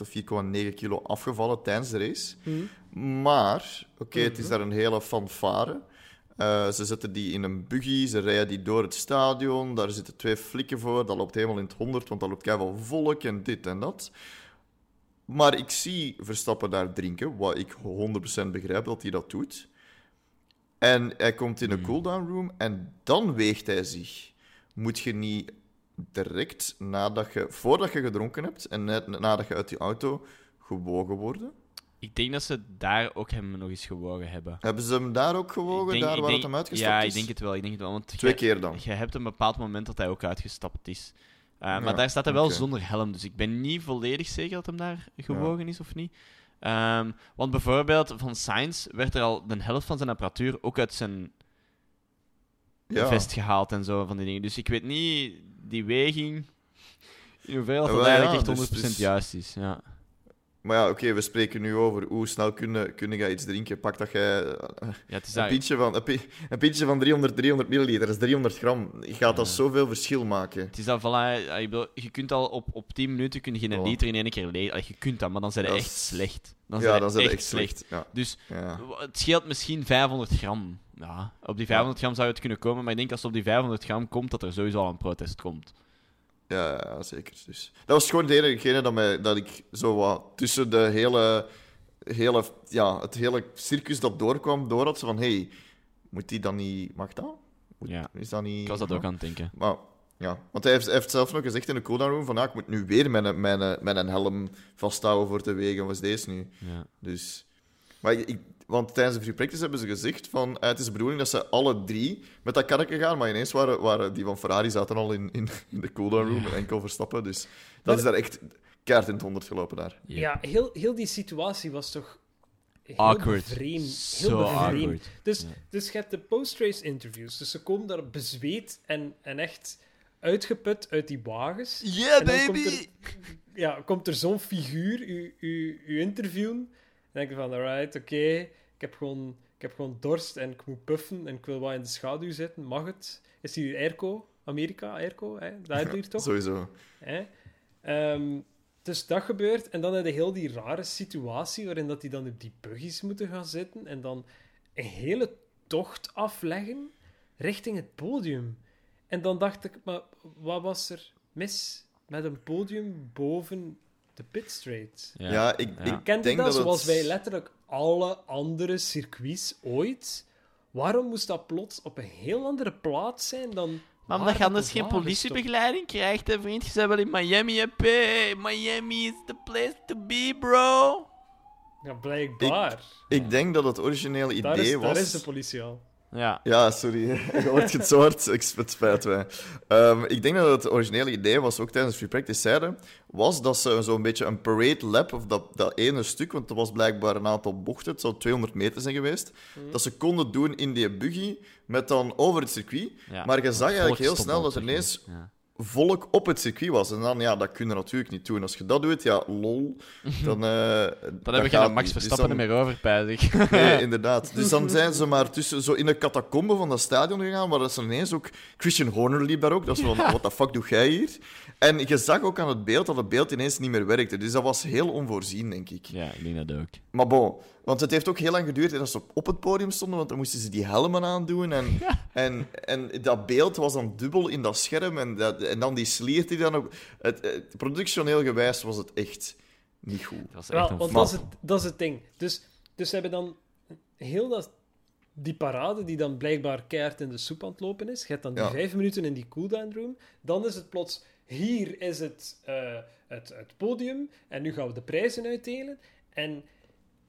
of 4,9 kilo afgevallen tijdens de race. Hm? Maar, oké, het is Mhm. daar een hele fanfare. Eh, ze zetten die in een buggy, ze rijden die door het stadion. Daar zitten twee flikken voor, dat loopt helemaal in het honderd, want dat loopt keihard volk en dit en dat. Maar ik zie Verstappen daar drinken, wat ik 100% begrijp dat hij dat doet. En hij komt in een Hmm. cooldown room en dan weegt hij zich. Moet je niet direct nadat je, voordat je gedronken hebt en net nadat je uit die auto gewogen worden? Ik denk dat ze daar ook hem nog eens gewogen hebben. Hebben ze hem daar ook gewogen, denk- daar waar denk- het hem uitgestapt Ja, is? ik denk het wel. Ik denk het wel want Twee keer dan. Je hebt een bepaald moment dat hij ook uitgestapt is. Uh, Ja, maar daar staat hij wel zonder helm, dus ik ben niet volledig zeker dat hem daar gewogen is of niet. Ehm, want bijvoorbeeld van Sainz werd er al de helft van zijn apparatuur ook uit zijn Ja. vest gehaald en zo van die dingen. Dus ik weet niet, die weging, in hoeverre dat, Ja, wel, eigenlijk ja, echt dus- 100% dus- juist is. Ja. Maar ja, oké, we spreken nu over hoe snel kun, kun jij iets drinken. Pak dat jij Ja, het is een pintje van, een, pi- een pintje van 300, 300 milliliter, dat is 300 gram. Gaat dat zoveel verschil maken? het is dat, voilà, bedoel, je kunt al op, op 10 minuten kun je geen liter in één keer leeg. Je kunt dat, maar dan zijn ze echt slecht. Dan ja, zijn dan zijn echt, echt slecht. Ja. Dus Ja. Het scheelt misschien 500 gram. Ja, op die 500 gram zou het kunnen komen, maar ik denk als het op die 500 gram komt, dat er sowieso al een protest komt. Ja, ja, zeker. Dus. Dat was gewoon de enige dat, mij, dat ik zo wat tussen de hele, hele, ja, het hele circus dat doorkwam, door had. Zo van, hey, moet die dan niet... Mag dat? Moet- Ja. Is dat niet... Ik was dat ook aan het denken. Maar ja, want hij heeft, hij heeft zelf nog gezegd in de cooldown room van ja, ik moet nu weer mijn, mijn, mijn helm vasthouden voor te wegen. Wat is deze nu? Ja. Dus... Maar ik, ik- want tijdens de free practice hebben ze gezegd van eh, het is de bedoeling dat ze alle drie met dat karretje gaan, maar ineens waren, waren die van Ferrari zaten al in, in, in de cooldown room en enkel Verstappen. Dus dat Maar- is daar echt keihard in het honderd gelopen daar. Ja, heel, heel die situatie was toch heel Awkward. bevreemd. Zo Heel bevreemd. awkward. Dus, Ja. dus je hebt de post-race interviews. Dus ze komen daar bezweet en, en echt uitgeput uit die wagens. Yeah, En dan komt er- Ja, komt er zo'n figuur u, u, u interviewen. En denk je van, alright, oké, ik, heb gewoon, ik heb gewoon dorst en ik moet puffen en ik wil wat in de schaduw zitten. Mag het? Is hier airco? Amerika, airco? Hè? Dat heb je hier toch? Sowieso. Hè? Ehm, dus dat gebeurt. En dan heb je heel die rare situatie waarin dat die dan op die buggies moeten gaan zitten en dan een hele tocht afleggen richting het podium. En dan dacht ik, maar wat was er mis met een podium boven de pitstraight? Ja, ik, Ja. ik denk dat, dat het... zoals wij letterlijk alle andere circuits ooit? Waarom moest dat plots op een heel andere plaats zijn dan... Maar omdat je dat anders de geen politiebegeleiding krijgt, hè, vriend. Je bent wel in Miami, hè, P. Miami is the place to be, bro. Ja, blijkbaar. Ik denk dat het originele idee Daar is, was... daar is de politie al. Ja. Ja, sorry. [laughs] Je hoort het zo hard. Ik het spijt mij. Ehm, ik denk dat het originele idee was, ook tijdens Free Practice zeiden, was dat ze zo'n beetje een parade lap, of dat, dat ene stuk, want er was blijkbaar een aantal bochten, het zou 200 meter zijn geweest, Mhm. dat ze konden doen in die buggy, met dan over het circuit. ja. Maar je zag eigenlijk heel snel dat er ineens Ja. Volk op het circuit was. En dan, ja, dat kun je natuurlijk niet doen. Als je dat doet, ja, lol, dan... eh Dan heb ik geen Max Verstappen meer. er meer over, pijs ik. [laughs] Nee, inderdaad. [laughs] Dus dan zijn ze maar tussen, zo in de catacombe van dat stadion gegaan, waar dat ze ineens ook... Christian Horner liep daar ook. Dat is van, what the fuck doe jij hier? En je zag ook aan het beeld dat het beeld ineens niet meer werkte. Dus dat was heel onvoorzien, denk ik. Ja, ik denk dat ook. Maar bon, want het heeft ook heel lang geduurd dat ze op- op het podium stonden, want dan moesten ze die helmen aandoen. En, en, en dat beeld was dan dubbel in dat scherm. En, dat, en dan die sliert die dan ook... Het, het, productioneel gewijs was het echt niet goed. Dat was Wel, echt een want dat is, het, dat is het ding. Dus, dus ze hebben dan heel dat, die parade die dan blijkbaar keihard in de soep aan het lopen is. Je hebt dan die Ja. vijf minuten in die cooldown room. Dan is het plots, hier is het, eh, het, het podium en nu gaan we de prijzen uitdelen. En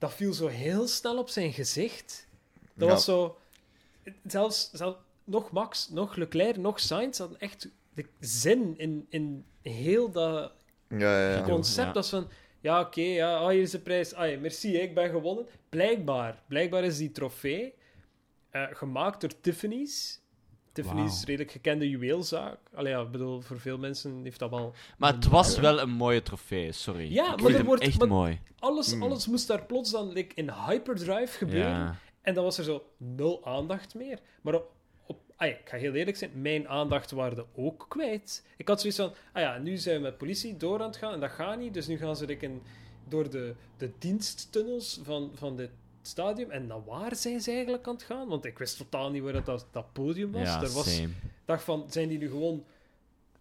dat viel zo heel snel op zijn gezicht. Dat Ja. was zo... Zelfs, zelfs nog Max, nog Leclerc, nog Sainz hadden echt de zin in, in heel dat Ja, ja, ja. concept. ja. Dat is van, ja, oké, ja, ah, hier is de prijs. Ah, ja, merci, ik ben gewonnen. Blijkbaar, blijkbaar is die trofee eh, gemaakt door Tiffany's. Tiffany's Wauw. redelijk gekende juweelzaak. Allee, ja, ik bedoel, voor veel mensen heeft dat wel... Maar het was wel een mooie trofee, sorry. Ja, ik maar er wordt- echt maar- mooi. Alles, Hmm. alles moest daar plots dan like, in hyperdrive gebeuren. Ja. En dan was er zo nul aandacht meer. Maar op, op, ah ja, ik ga heel eerlijk zijn, mijn aandacht waren ook kwijt. Ik had zoiets van, ah ja, nu zijn we met politie door aan het gaan en dat gaat niet. Dus nu gaan ze like, in, door de, de diensttunnels van, van dit stadium. En naar waar zijn ze eigenlijk aan het gaan? Want ik wist totaal niet waar dat, dat, dat podium was. Ja, er was same. dacht van, zijn die nu gewoon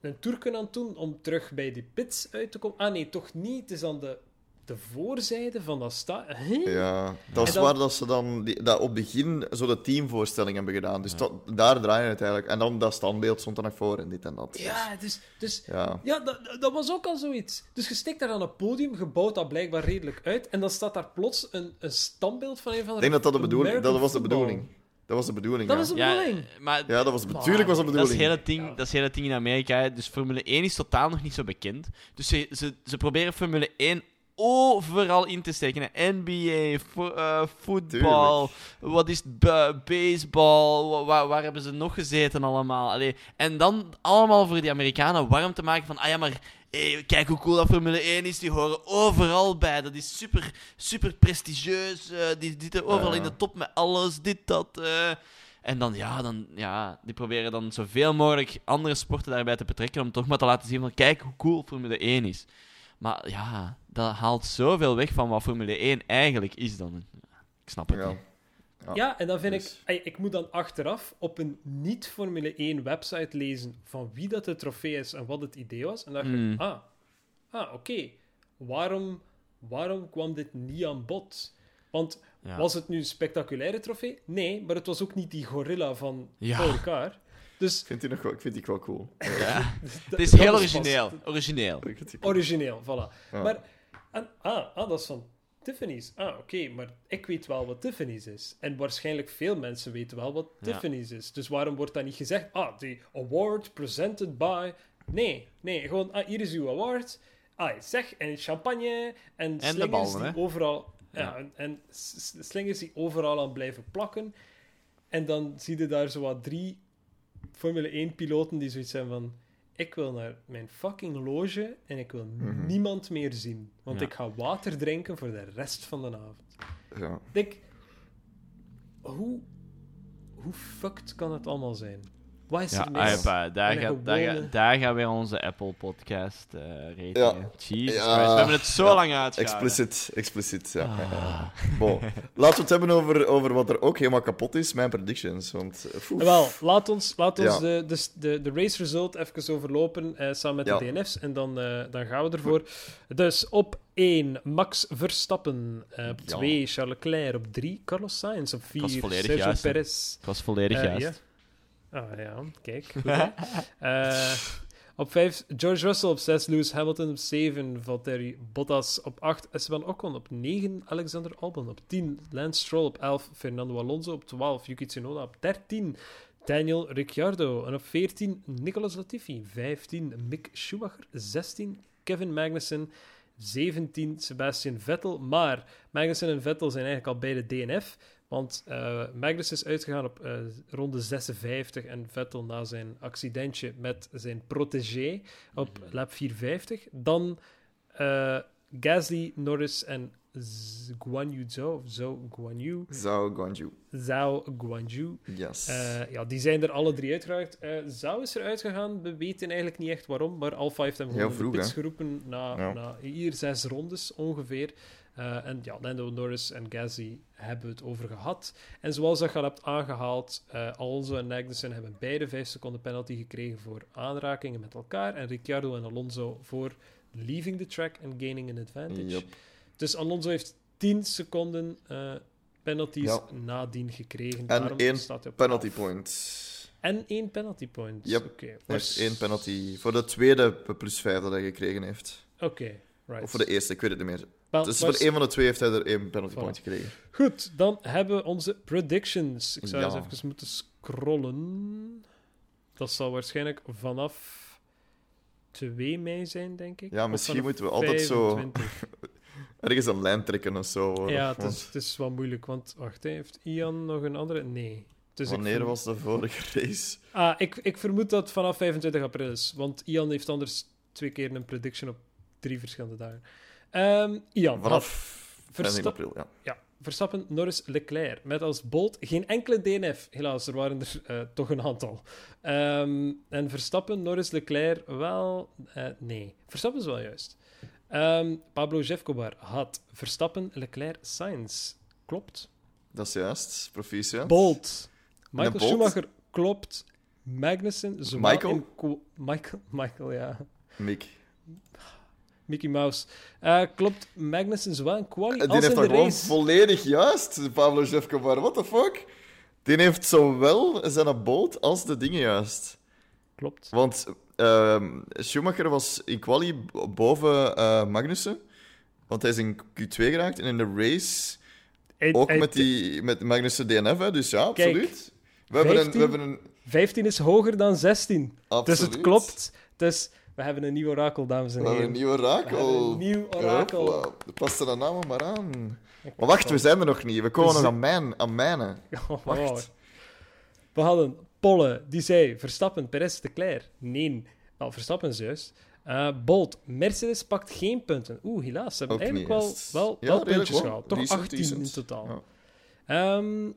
een tour aan het doen om terug bij die pits uit te komen? Ah nee, toch niet. Het is aan de, de voorzijde van dat stadion. Ja, dat is dan- waar dat ze dan die, dat op het begin zo de teamvoorstelling hebben gedaan. Dus dat, daar draaien het eigenlijk. En dan dat standbeeld stond er nog voor en dit en dat. Ja, dus, dus Ja. Ja, dat, dat was ook al zoiets. Dus je stikt daar aan een podium, gebouwd dat blijkbaar redelijk uit, en dan staat daar plots een, een standbeeld van een van de Ik denk dat dat de bedoeling, American dat was de bedoeling. Dat was de bedoeling, Dat ja. was de Ja, bedoeling. maar Ja, dat was Natuurlijk was dat de Dat is, bedoeling. het hele ding, dat is het hele ding in Amerika. Dus Formule 1 is totaal nog niet zo bekend. Dus ze, ze, ze proberen Formule 1 overal in te steken. hè. NBA, vo- eh, voetbal, wat is het, baseball, wa- waar, waar hebben ze nog gezeten allemaal? Allee, en dan allemaal voor die Amerikanen warm te maken van, ah ja, maar hey, kijk hoe cool dat Formule 1 is, die horen overal bij. Dat is super, super prestigieus, eh, die zitten overal in de top met alles, dit, dat... eh. En dan, ja, dan, ja, die proberen dan zoveel mogelijk andere sporten daarbij te betrekken om toch maar te laten zien van, kijk hoe cool Formule 1 is. Maar ja, dat haalt zoveel weg van wat Formule 1 eigenlijk is dan. Ik snap het Ja. niet. Ja. Ja, en dan vind dus- ik... Ik moet dan achteraf op een niet-Formule 1 website lezen van wie dat de trofee is en wat het idee was. En dan dacht Mm. ik, ah, ah oké. Waarom, waarom kwam dit niet aan bod? Want Ja. was het nu een spectaculaire trofee? Nee, maar het was ook niet die gorilla van Ja. Paul Ricard. Dus Ik vind die nog wel, ik vind die wel cool. Ja. [laughs] Het is heel origineel. Origineel. Origineel, voilà. Ja. Maar, en, ah, ah, dat is van Tiffany's. Ah, oké, maar ik weet wel wat Tiffany's is. En waarschijnlijk veel mensen weten wel wat Ja. Tiffany's is. Dus waarom wordt dat niet gezegd? Ah, die award presented by... Nee, nee, gewoon, ah, hier is uw award. Ah, zeg, en champagne en, slingers ballen, die hè? overal... Ja, Ja. en, slingers die overal aan blijven plakken. En dan zie je daar zo wat drie Formule 1-piloten die zoiets zijn van... Ik wil naar mijn fucking loge en ik wil Mhm. niemand meer zien. Want Ja. ik ga water drinken voor de rest van de avond. Ja. Denk, hoe, hoe fucked kan het allemaal zijn? Wat is Ja, er mis? Aipa, daar, daar, gaat- daar gaan weer onze Apple podcast eh rating. Ja. Jesus Ja. Christ, we hebben het zo Ja. lang uitgehouden. Explicit, explicit, ja. Ah. Bon. Laten we het hebben over, over wat er ook helemaal kapot is, mijn predictions. Want, eh, oef. Wel, laat ons, laat ons Ja. de, de, de, de race result even overlopen eh, samen met Ja. de DNF's en dan, eh, dan gaan we ervoor. Dus op 1 Max Verstappen, Eh, op Ja. 2 Charles Leclerc, op 3 Carlos Sainz, op was 4 volledig Sergio juist. Perez. Ik was volledig juist. Ah ja, kijk. goed. Eh, op 5 George Russell, op 6 Lewis Hamilton, op 7 Valtteri Bottas, op 8 Esteban Ocon, op 9 Alexander Albon, op 10 Lance Stroll, op 11 Fernando Alonso, op 12 Yuki Tsunoda, op 13 Daniel Ricciardo en op 14 Nicolas Latifi, 15 Mick Schumacher, 16 Kevin Magnussen, 17 Sebastian Vettel. Maar Magnussen en Vettel zijn eigenlijk al beide DNF. Want eh Magnussen is uitgegaan op eh, ronde 56 en Vettel na zijn accidentje met zijn protégé op lap 450. Dan eh, Gasly, Norris en Z- Guan Yu Zhou, of Zhou Guan Yu, Zhao Guanju. Zhao Guan Yu. Yes. Ja, die zijn er alle drie uitgeraakt. Zhou is er uitgegaan. We weten eigenlijk niet echt waarom, maar Alfa heeft hem gewoon de vroeg, pits hè? geroepen na, Ja. na hier zes rondes ongeveer. Eh, en ja, Lando Norris en Gasly hebben we het over gehad. En zoals dat je al hebt aangehaald, eh, Alonso en Magnussen hebben beide 5 seconden penalty gekregen voor aanrakingen met elkaar. En Ricciardo en Alonso voor leaving the track and gaining an advantage. Yep. Dus Alonso heeft 10 seconden eh, penalties Ja. nadien gekregen. En Daarom één Penalty 11. point. En één penalty point. Yep. Hij dus- heeft één penalty voor de tweede plus vijf dat hij gekregen heeft. Oké, right. Of voor de eerste, ik weet het niet meer. Wel, Dus voor één van de twee heeft hij er één penalty Voilà. point gekregen. Goed, dan hebben we onze predictions. Ik zou Ja. eens even moeten scrollen. Dat zal waarschijnlijk vanaf 2 mei zijn, denk ik. Ja, misschien moeten we altijd zo 25. [laughs] ergens een lijn trekken of zo. Ja, het Want is, het is wel moeilijk, want wacht, heeft Ian nog een andere? Nee. Dus wanneer was de vorige race? Ah, ik, ik vermoed dat vanaf 25 april is, want Ian heeft anders twee keer een prediction op drie verschillende dagen. Ehm, Ian, Vanaf 15 Verstap- april, ja. Ja, Verstappen, Norris, Leclerc. Met als Bolt geen enkele DNF. Helaas, er waren er eh, toch een aantal. Ehm, en Verstappen, Norris, Leclerc, wel... eh, nee, Verstappen is wel juist. Ehm, Pablo Jefcobar had Verstappen, Leclerc, Sainz. Klopt. Dat is juist. Proficiat. Bolt. Michael Bolt? Schumacher, klopt. Magnussen, Michael? Michael? [laughs] Michael, ja. Mick. Mickey Mouse. Eh, klopt Magnussen zowel in quali Die als heeft in dat de gewoon race. volledig juist, Pablo Jefcobar. What the fuck? Die heeft zowel zijn boot als de dingen juist. Klopt. Want ehm, Schumacher was in quali boven eh, Magnussen. Want hij is in Q2 geraakt. En in de race ook met, die, met Magnussen DNF. Hè. Dus ja, Kijk, absoluut. we, hebben een, we 15 hebben een... 15 is hoger dan 16. Absoluut. Dus het klopt. Dus we hebben een nieuw orakel, dames en We hebben heren. een nieuw orakel. We een nieuw orakel. Hopla. Er dan namen maar aan. Maar wacht, we zijn er nog niet. We komen We nog aan mijn, aan mijne. [laughs] Oh, Wacht. We hadden Polle, die zei Verstappen, Perez, Leclerc. Nee, wel, Verstappen is juist. Eh, Bolt, Mercedes pakt geen punten. Oeh, helaas. Ze hebben Ook eigenlijk wel, wel, Ja, wel puntjes gehaald. Toch Decent, 18 decent. in totaal. Ja. Ehm,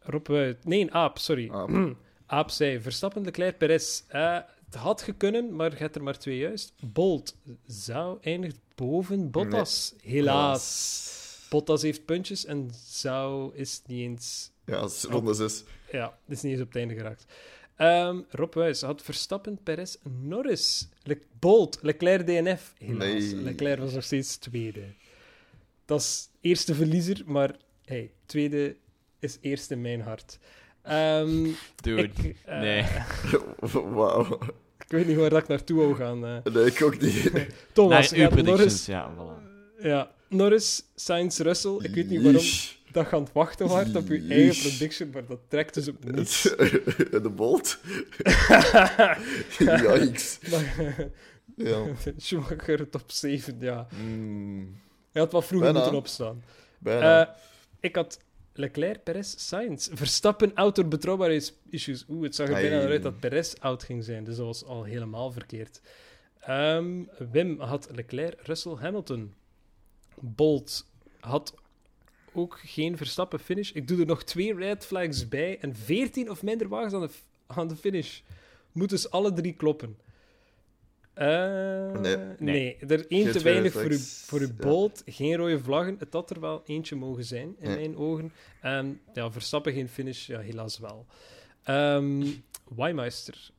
Rob. Nee, Aap, sorry. Aap. [clears throat] Aap zei Verstappen, Leclerc, Perez. Eh, het had gekunnen, maar je hebt er maar twee juist. Bolt zou eindigt boven Bottas. Helaas. Bottas heeft puntjes en zou is niet eens... Ja, dat is ronde 6. Ja, is niet eens op het einde geraakt. Ehm, Rob Wijs had Verstappen, Perez, Norris, Le Bolt, Leclerc DNF. Helaas, Nee. Leclerc was nog steeds tweede. Dat is eerste verliezer, maar hey, tweede is eerste in mijn hart. Ehm, Dude. ik, eh, nee. [laughs] [laughs] Wauw. Ik weet niet waar dat ik naartoe wou gaan. eh. Nee, ik ook niet. [laughs] Thomas, Nee, uw predictions, Norris, ja, voilà. ja, Norris, Sainz, Russell. Ik weet niet waarom dat je aan het wachten waart op je eigen Yeesh. prediction, maar dat trekt dus op niets. [laughs] De bolt. [laughs] Yikes. Maar, Ja. Schumacher top 7, ja. Mm, Hij had wat vroeger Bijna. moeten opstaan. bijna. Eh, ik had Leclerc, Perez, Sainz. Verstappen, out door betrouwbaarheidsissues. Oeh, het zag er bijna uit dat Perez out ging zijn. Dus dat was al helemaal verkeerd. Ehm, Wim had Leclerc, Russell, Hamilton. Bolt had ook geen Verstappen finish. Ik doe er nog twee red flags bij. En 14 of minder wagens aan de, aan de finish. Moeten ze alle drie kloppen. Eh, Nee. nee. er één Geen te weinig voor, voor uw Ja. bolt. Geen rode vlaggen. Het had er wel eentje mogen zijn, in Ja. mijn ogen. Ehm, ja, Verstappen geen finish. Ja, helaas wel. Ehm Weimeister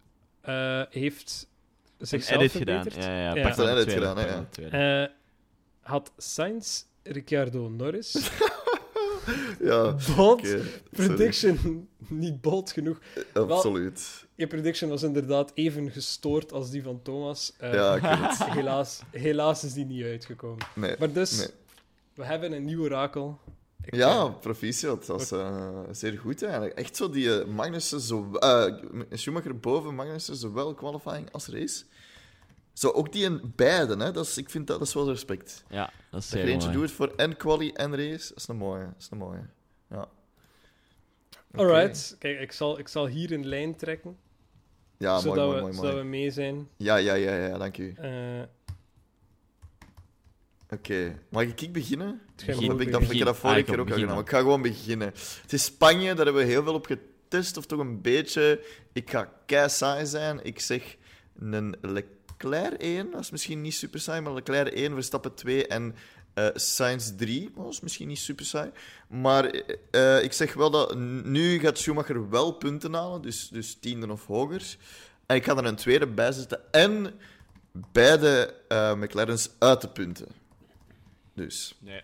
eh, heeft Een zichzelf edit gedaan. verbeterd. Ja, ja, Ja. pak Een edit tweede, gedaan, ja. Eh, had Sainz, Ricciardo, Norris. [laughs] Ja, prediction [laughs] niet bold genoeg. Absoluut. Je prediction was inderdaad even gestoord als die van Thomas. Eh, Ja, ik weet het. [laughs] helaas, helaas is die niet uitgekomen. Nee. Maar dus, Nee. we hebben een nieuw orakel. Ik, Ja, eh, proficiat. Dat was eh, zeer goed eigenlijk. Echt zo die eh, Magnussen, zo, Schumacher boven Magnussen, zowel qualifying als race. Zo ook die in beide, hè. Dat is, ik vind dat, dat is wel respect. Ja, dat is Dat je eentje mooi. doet voor en quali en race, dat is een mooie. Dat is een mooie. Ja. Oké. Alright, kijk, ik zal, ik zal hier een lijn trekken, Ja, mooi, mooi, we, mooi, zodat mooi. we mee zijn. Ja, ja, ja, ja, dank u. Eh, Oké, mag ik ik beginnen? Jij Of heb ik dat, ik heb dat begin. vorige Ah, keer ook al begin gedaan. maar Ik ga gewoon beginnen. Het is Spanje, daar hebben we heel veel op getest, of toch een beetje. Ik ga kei saai zijn. Ik zeg een Leclerc 1, dat is misschien niet super saai, maar Leclerc 1, Verstappen 2 en eh Sainz 3. Dat is misschien niet super saai. Maar eh, ik zeg wel dat nu gaat Schumacher wel punten halen, dus, dus tiende of hoger. En ik ga er een tweede bij zetten. En beide eh McLaren's uit de punten. Dus. Nee.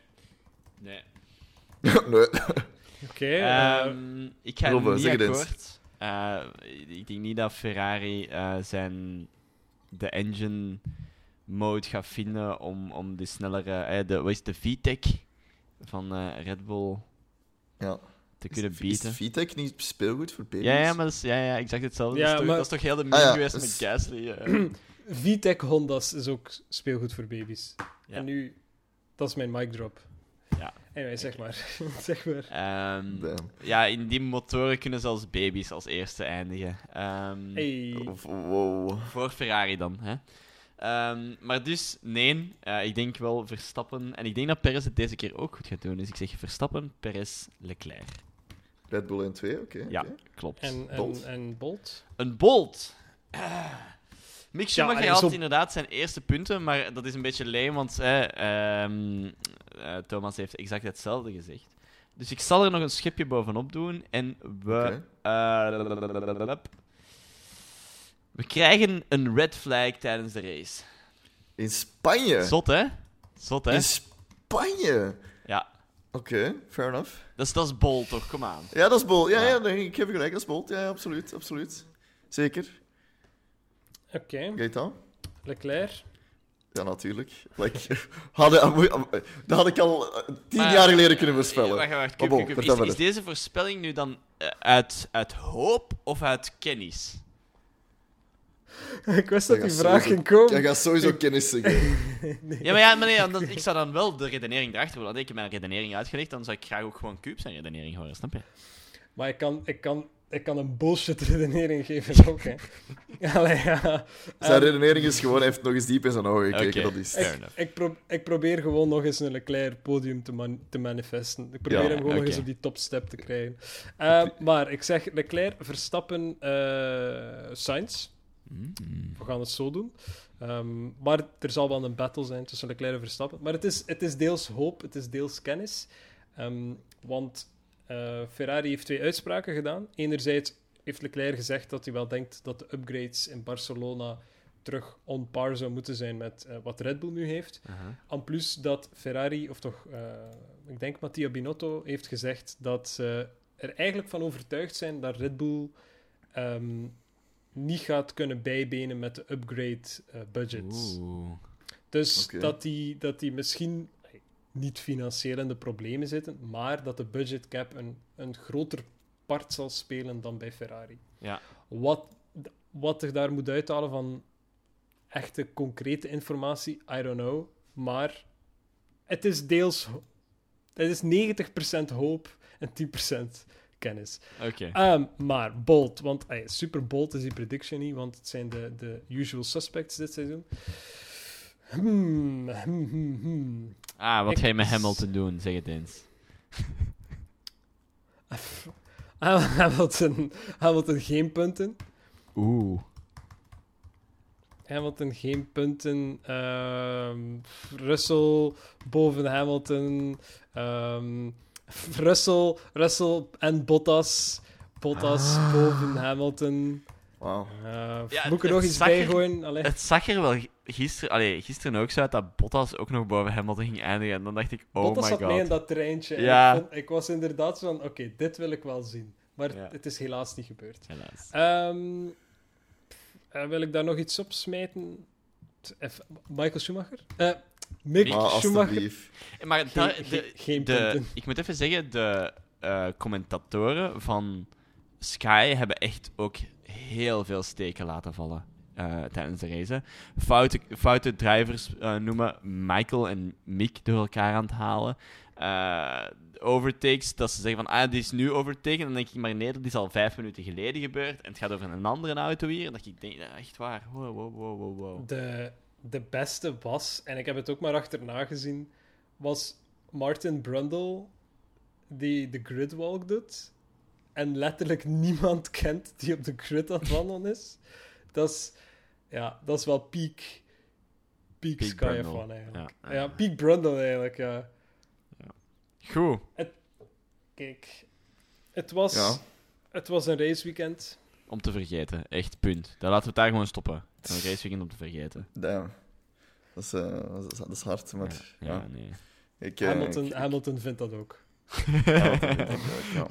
Nee. [laughs] nee. Oké, eh, Ehm, ik ga Robbe, niet akkoord. Eh, ik denk niet dat Ferrari eh, zijn de engine mode gaat vinden om, om de snellere, eh, de, wat is de VTEC van eh, Red Bull Ja. te kunnen Is, bieden. is VTech niet speelgoed voor baby's? Ja, ja, maar dat is, ja, ja, exact hetzelfde. Ja, dat, is toch, maar- dat is toch heel de meme Ah, ja, geweest dus- met Gasly. eh. [clears throat] VTEC Honda's is ook speelgoed voor baby's. Ja. En nu, dat is mijn mic drop. Anyway, zeg maar. [laughs] zeg maar. Ehm, ja, in die motoren kunnen zelfs baby's als eerste eindigen. Ehm, Hey. Wow. Voor Ferrari dan. Hè? Ehm, maar dus, nee. eh, ik denk wel Verstappen. En ik denk dat Perez het deze keer ook goed gaat doen. Dus ik zeg Verstappen, Perez, Leclerc. Red Bull 1 2, oké. Ja. Klopt. En, Bolt. en, en Bolt? Een Bolt. Ah. Mick Schumacher allee, had inderdaad zijn eerste punten, maar dat is een beetje leem, want eh, ehm, eh, Thomas heeft exact hetzelfde gezegd. Dus ik zal er nog een schepje bovenop doen en we... Eh, we krijgen een red flag tijdens de race. In Spanje? Zot, hè? Zot, hè? In Spanje? Ja. Oké, fair enough. Dat is, dat is bol, toch? Kom aan. Ja, dat is Bolt. Ja, Ja. ja. ik heb gelijk, dat is Bolt. Ja, ja, absoluut, absoluut. Zeker. Oké, Gaetan? Leclerc. Ja, natuurlijk. Like, [laughs] hadden, dat had ik al eh, tien Maar- jaar geleden kunnen voorspellen. Wacht, wacht, Maar Kup, Kup, Is, deze voorspelling nu dan eh, uit, uit hoop of uit kennis? [laughs] ik wist Dat die vraag ging komen. Jij gaat sowieso kennis [laughs] zeggen. Ja, maar, ja, maar nee, ik zou dan wel de redenering erachter willen. Ik heb mijn redenering uitgelegd, dan zou ik graag ook gewoon Cube zijn redenering horen, snap je? Maar ik kan, ik, kan, ik kan een bullshit redenering geven ook, hè. [laughs] Allee, ja. Zijn Ehm, redenering is gewoon, hij heeft nog eens diep in zijn ogen gekeken. Oké. Dat is... Ik, ik, pro- ik probeer gewoon nog eens een Leclerc podium te, man- te manifesten. Ik probeer Ja, hem gewoon nog eens op die topstep te krijgen. Ehm, maar ik zeg Leclerc, Verstappen, eh Sainz. Mm. We gaan het zo doen. Ehm, maar er zal wel een battle zijn tussen Leclerc en Verstappen. Maar het is, het is deels hoop, het is deels kennis. Ehm, want eh, Ferrari heeft twee uitspraken gedaan. Enerzijds heeft Leclerc gezegd dat hij wel denkt dat de upgrades in Barcelona terug on par zou moeten zijn met eh, wat Red Bull nu heeft. Aha. En plus dat Ferrari, of toch, eh, ik denk Mattia Binotto, heeft gezegd dat ze er eigenlijk van overtuigd zijn dat Red Bull ehm, niet gaat kunnen bijbenen met de upgrade budgets. Dus dat, die, dat die misschien niet financieel in de problemen zitten, maar dat de budget cap een, een groter part zal spelen dan bij Ferrari. Ja. Wat, wat ik daar moet uithalen van echte concrete informatie, I don't know. Maar het is deels... Het is 90% hoop en 10% kennis. Oké. Ehm, maar bold, want ey, super bold is die prediction niet, want het zijn de, de usual suspects dit seizoen. Hmm, hmm, hmm, hmm. Ah, wat ik- ga je met Hamilton doen? Zeg het eens. [laughs] Hamilton, Hamilton geen punten. Oeh. Hamilton geen punten. Ehm, Russell boven Hamilton. Ehm, Russell, Russell en Bottas. Bottas Ah. boven Hamilton. Wauw. Eh, Ja, moet ik er nog iets zag bij er- gooien? Allee. Het zag er wel gisteren, allee, gisteren ook zo uit dat Bottas ook nog boven Hamilton ging eindigen. En dan dacht ik, oh Bottas my zat god. mee in dat treintje. en Ja. Ik, vond- ik was inderdaad zo van, oké, dit wil ik wel zien. Maar Ja. het is helaas niet gebeurd. Helaas. Ehm, eh, wil ik daar nog iets op smijten? Even- Michael Schumacher? Eh Mick Maar Schumacher. alsjeblieft. Maar Geen- daar- geen- de, geen de, ik moet even zeggen, de eh, commentatoren van Sky hebben echt ook heel veel steken laten vallen eh, tijdens de race. Foute, foute drivers eh, noemen Michael en Mick door elkaar aan het halen. Eh, overtakes, dat ze zeggen van, ah, die is nu overtaken. Dan denk ik, maar nee, dat is al vijf minuten geleden gebeurd. En het gaat over een andere auto hier. En dat ik denk, ja, echt waar. Wow, wow, wow, wow. De, de beste was, en ik heb het ook maar achterna gezien, was Martin Brundle, die de gridwalk doet. En letterlijk niemand kent die op de grid aan het wandelen is. Dat is, ja, dat is wel peak, peak, Peak Sky Brundle. F1 eigenlijk. Ja. Ja. peak Brundle eigenlijk, ja. Goed. Kijk, het was, Ja. het was een raceweekend. Om te vergeten. Echt, punt. Dan laten we het daar gewoon stoppen. Een raceweekend om te vergeten. Damn. Dat is, eh, dat, is, dat is hard, maar... Ja, Ja, ja, nee. Ik, eh, Hamilton, ik- Hamilton vindt dat ook. Ja.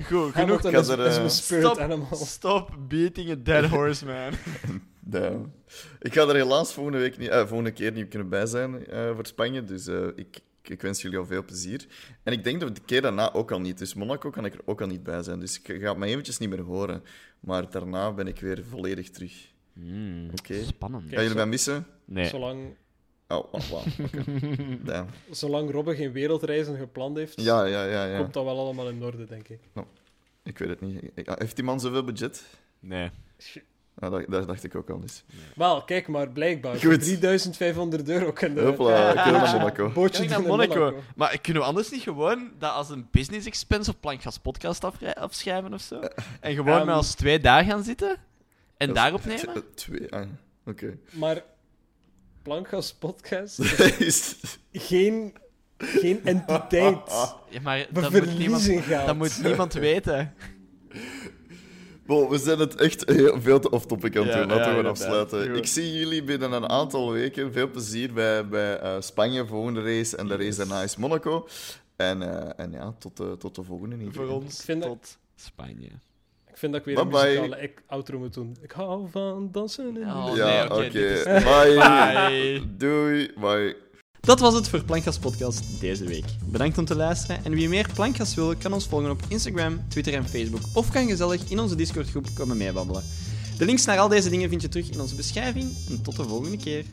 Goed, genoeg. Is, er, is Stop, animal. stop beating a dead horse, man. [laughs] Damn. Ik ga er helaas volgende, week niet, eh, volgende keer niet kunnen bij zijn eh, voor Spanje. Dus eh, ik, ik wens jullie al veel plezier. En ik denk dat de keer daarna ook al niet. Dus Monaco kan ik er ook al niet bij zijn. Dus ik ga me eventjes niet meer horen. Maar daarna ben ik weer volledig terug. Hmm, Oké. Spannend. Gaan jullie mij missen? Nee. Zolang, Oh, oh. [laughs] Damn. zolang Robbe geen wereldreizen gepland heeft, Ja, ja, ja, ja. komt dat wel allemaal in orde, denk ik. Ik weet het niet. Ik- Heeft die man zoveel budget? Nee. Ja, dat, dat dacht ik ook al eens. Wel, kijk maar, blijkbaar. Goed. 3500 euro kunnen Hopla, Ja, kunnen we naar Monaco. Bootje naar. Maar kunnen we anders niet gewoon dat als een business expense op Plankgas podcast afschrijven of zo? En gewoon Ehm, met als twee daar gaan zitten? En Dat daarop is- nemen? Twee, ah, oké. Maar Plankgas podcast, [laughs] Is- geen, geen entiteit. Ja, maar We dat moet, niemand, dat moet niemand weten. Bon, we zijn het echt heel veel te off-topic aan het Ja, doen. Laten ja, we afsluiten. Ik zie jullie binnen een aantal weken. Veel plezier bij, bij eh, Spanje, volgende race. En de race daarna is Monaco. En, eh, en ja, tot, de tot de volgende. in ieder Voor geval. ons Ik vind dat- tot Spanje. Ik vind dat ik weer een Bye-bye. muzikale ik- outro moet doen. Ik hou van dansen in Oh. Ja, nee, oké, Bye. Bye. Doei. Bye. Dat was het voor Plankgas Podcast deze week. Bedankt om te luisteren en wie meer Plankgas wil, kan ons volgen op Instagram, Twitter en Facebook of kan gezellig in onze Discord groep komen meebabbelen. De links naar al deze dingen vind je terug in onze beschrijving en tot de volgende keer.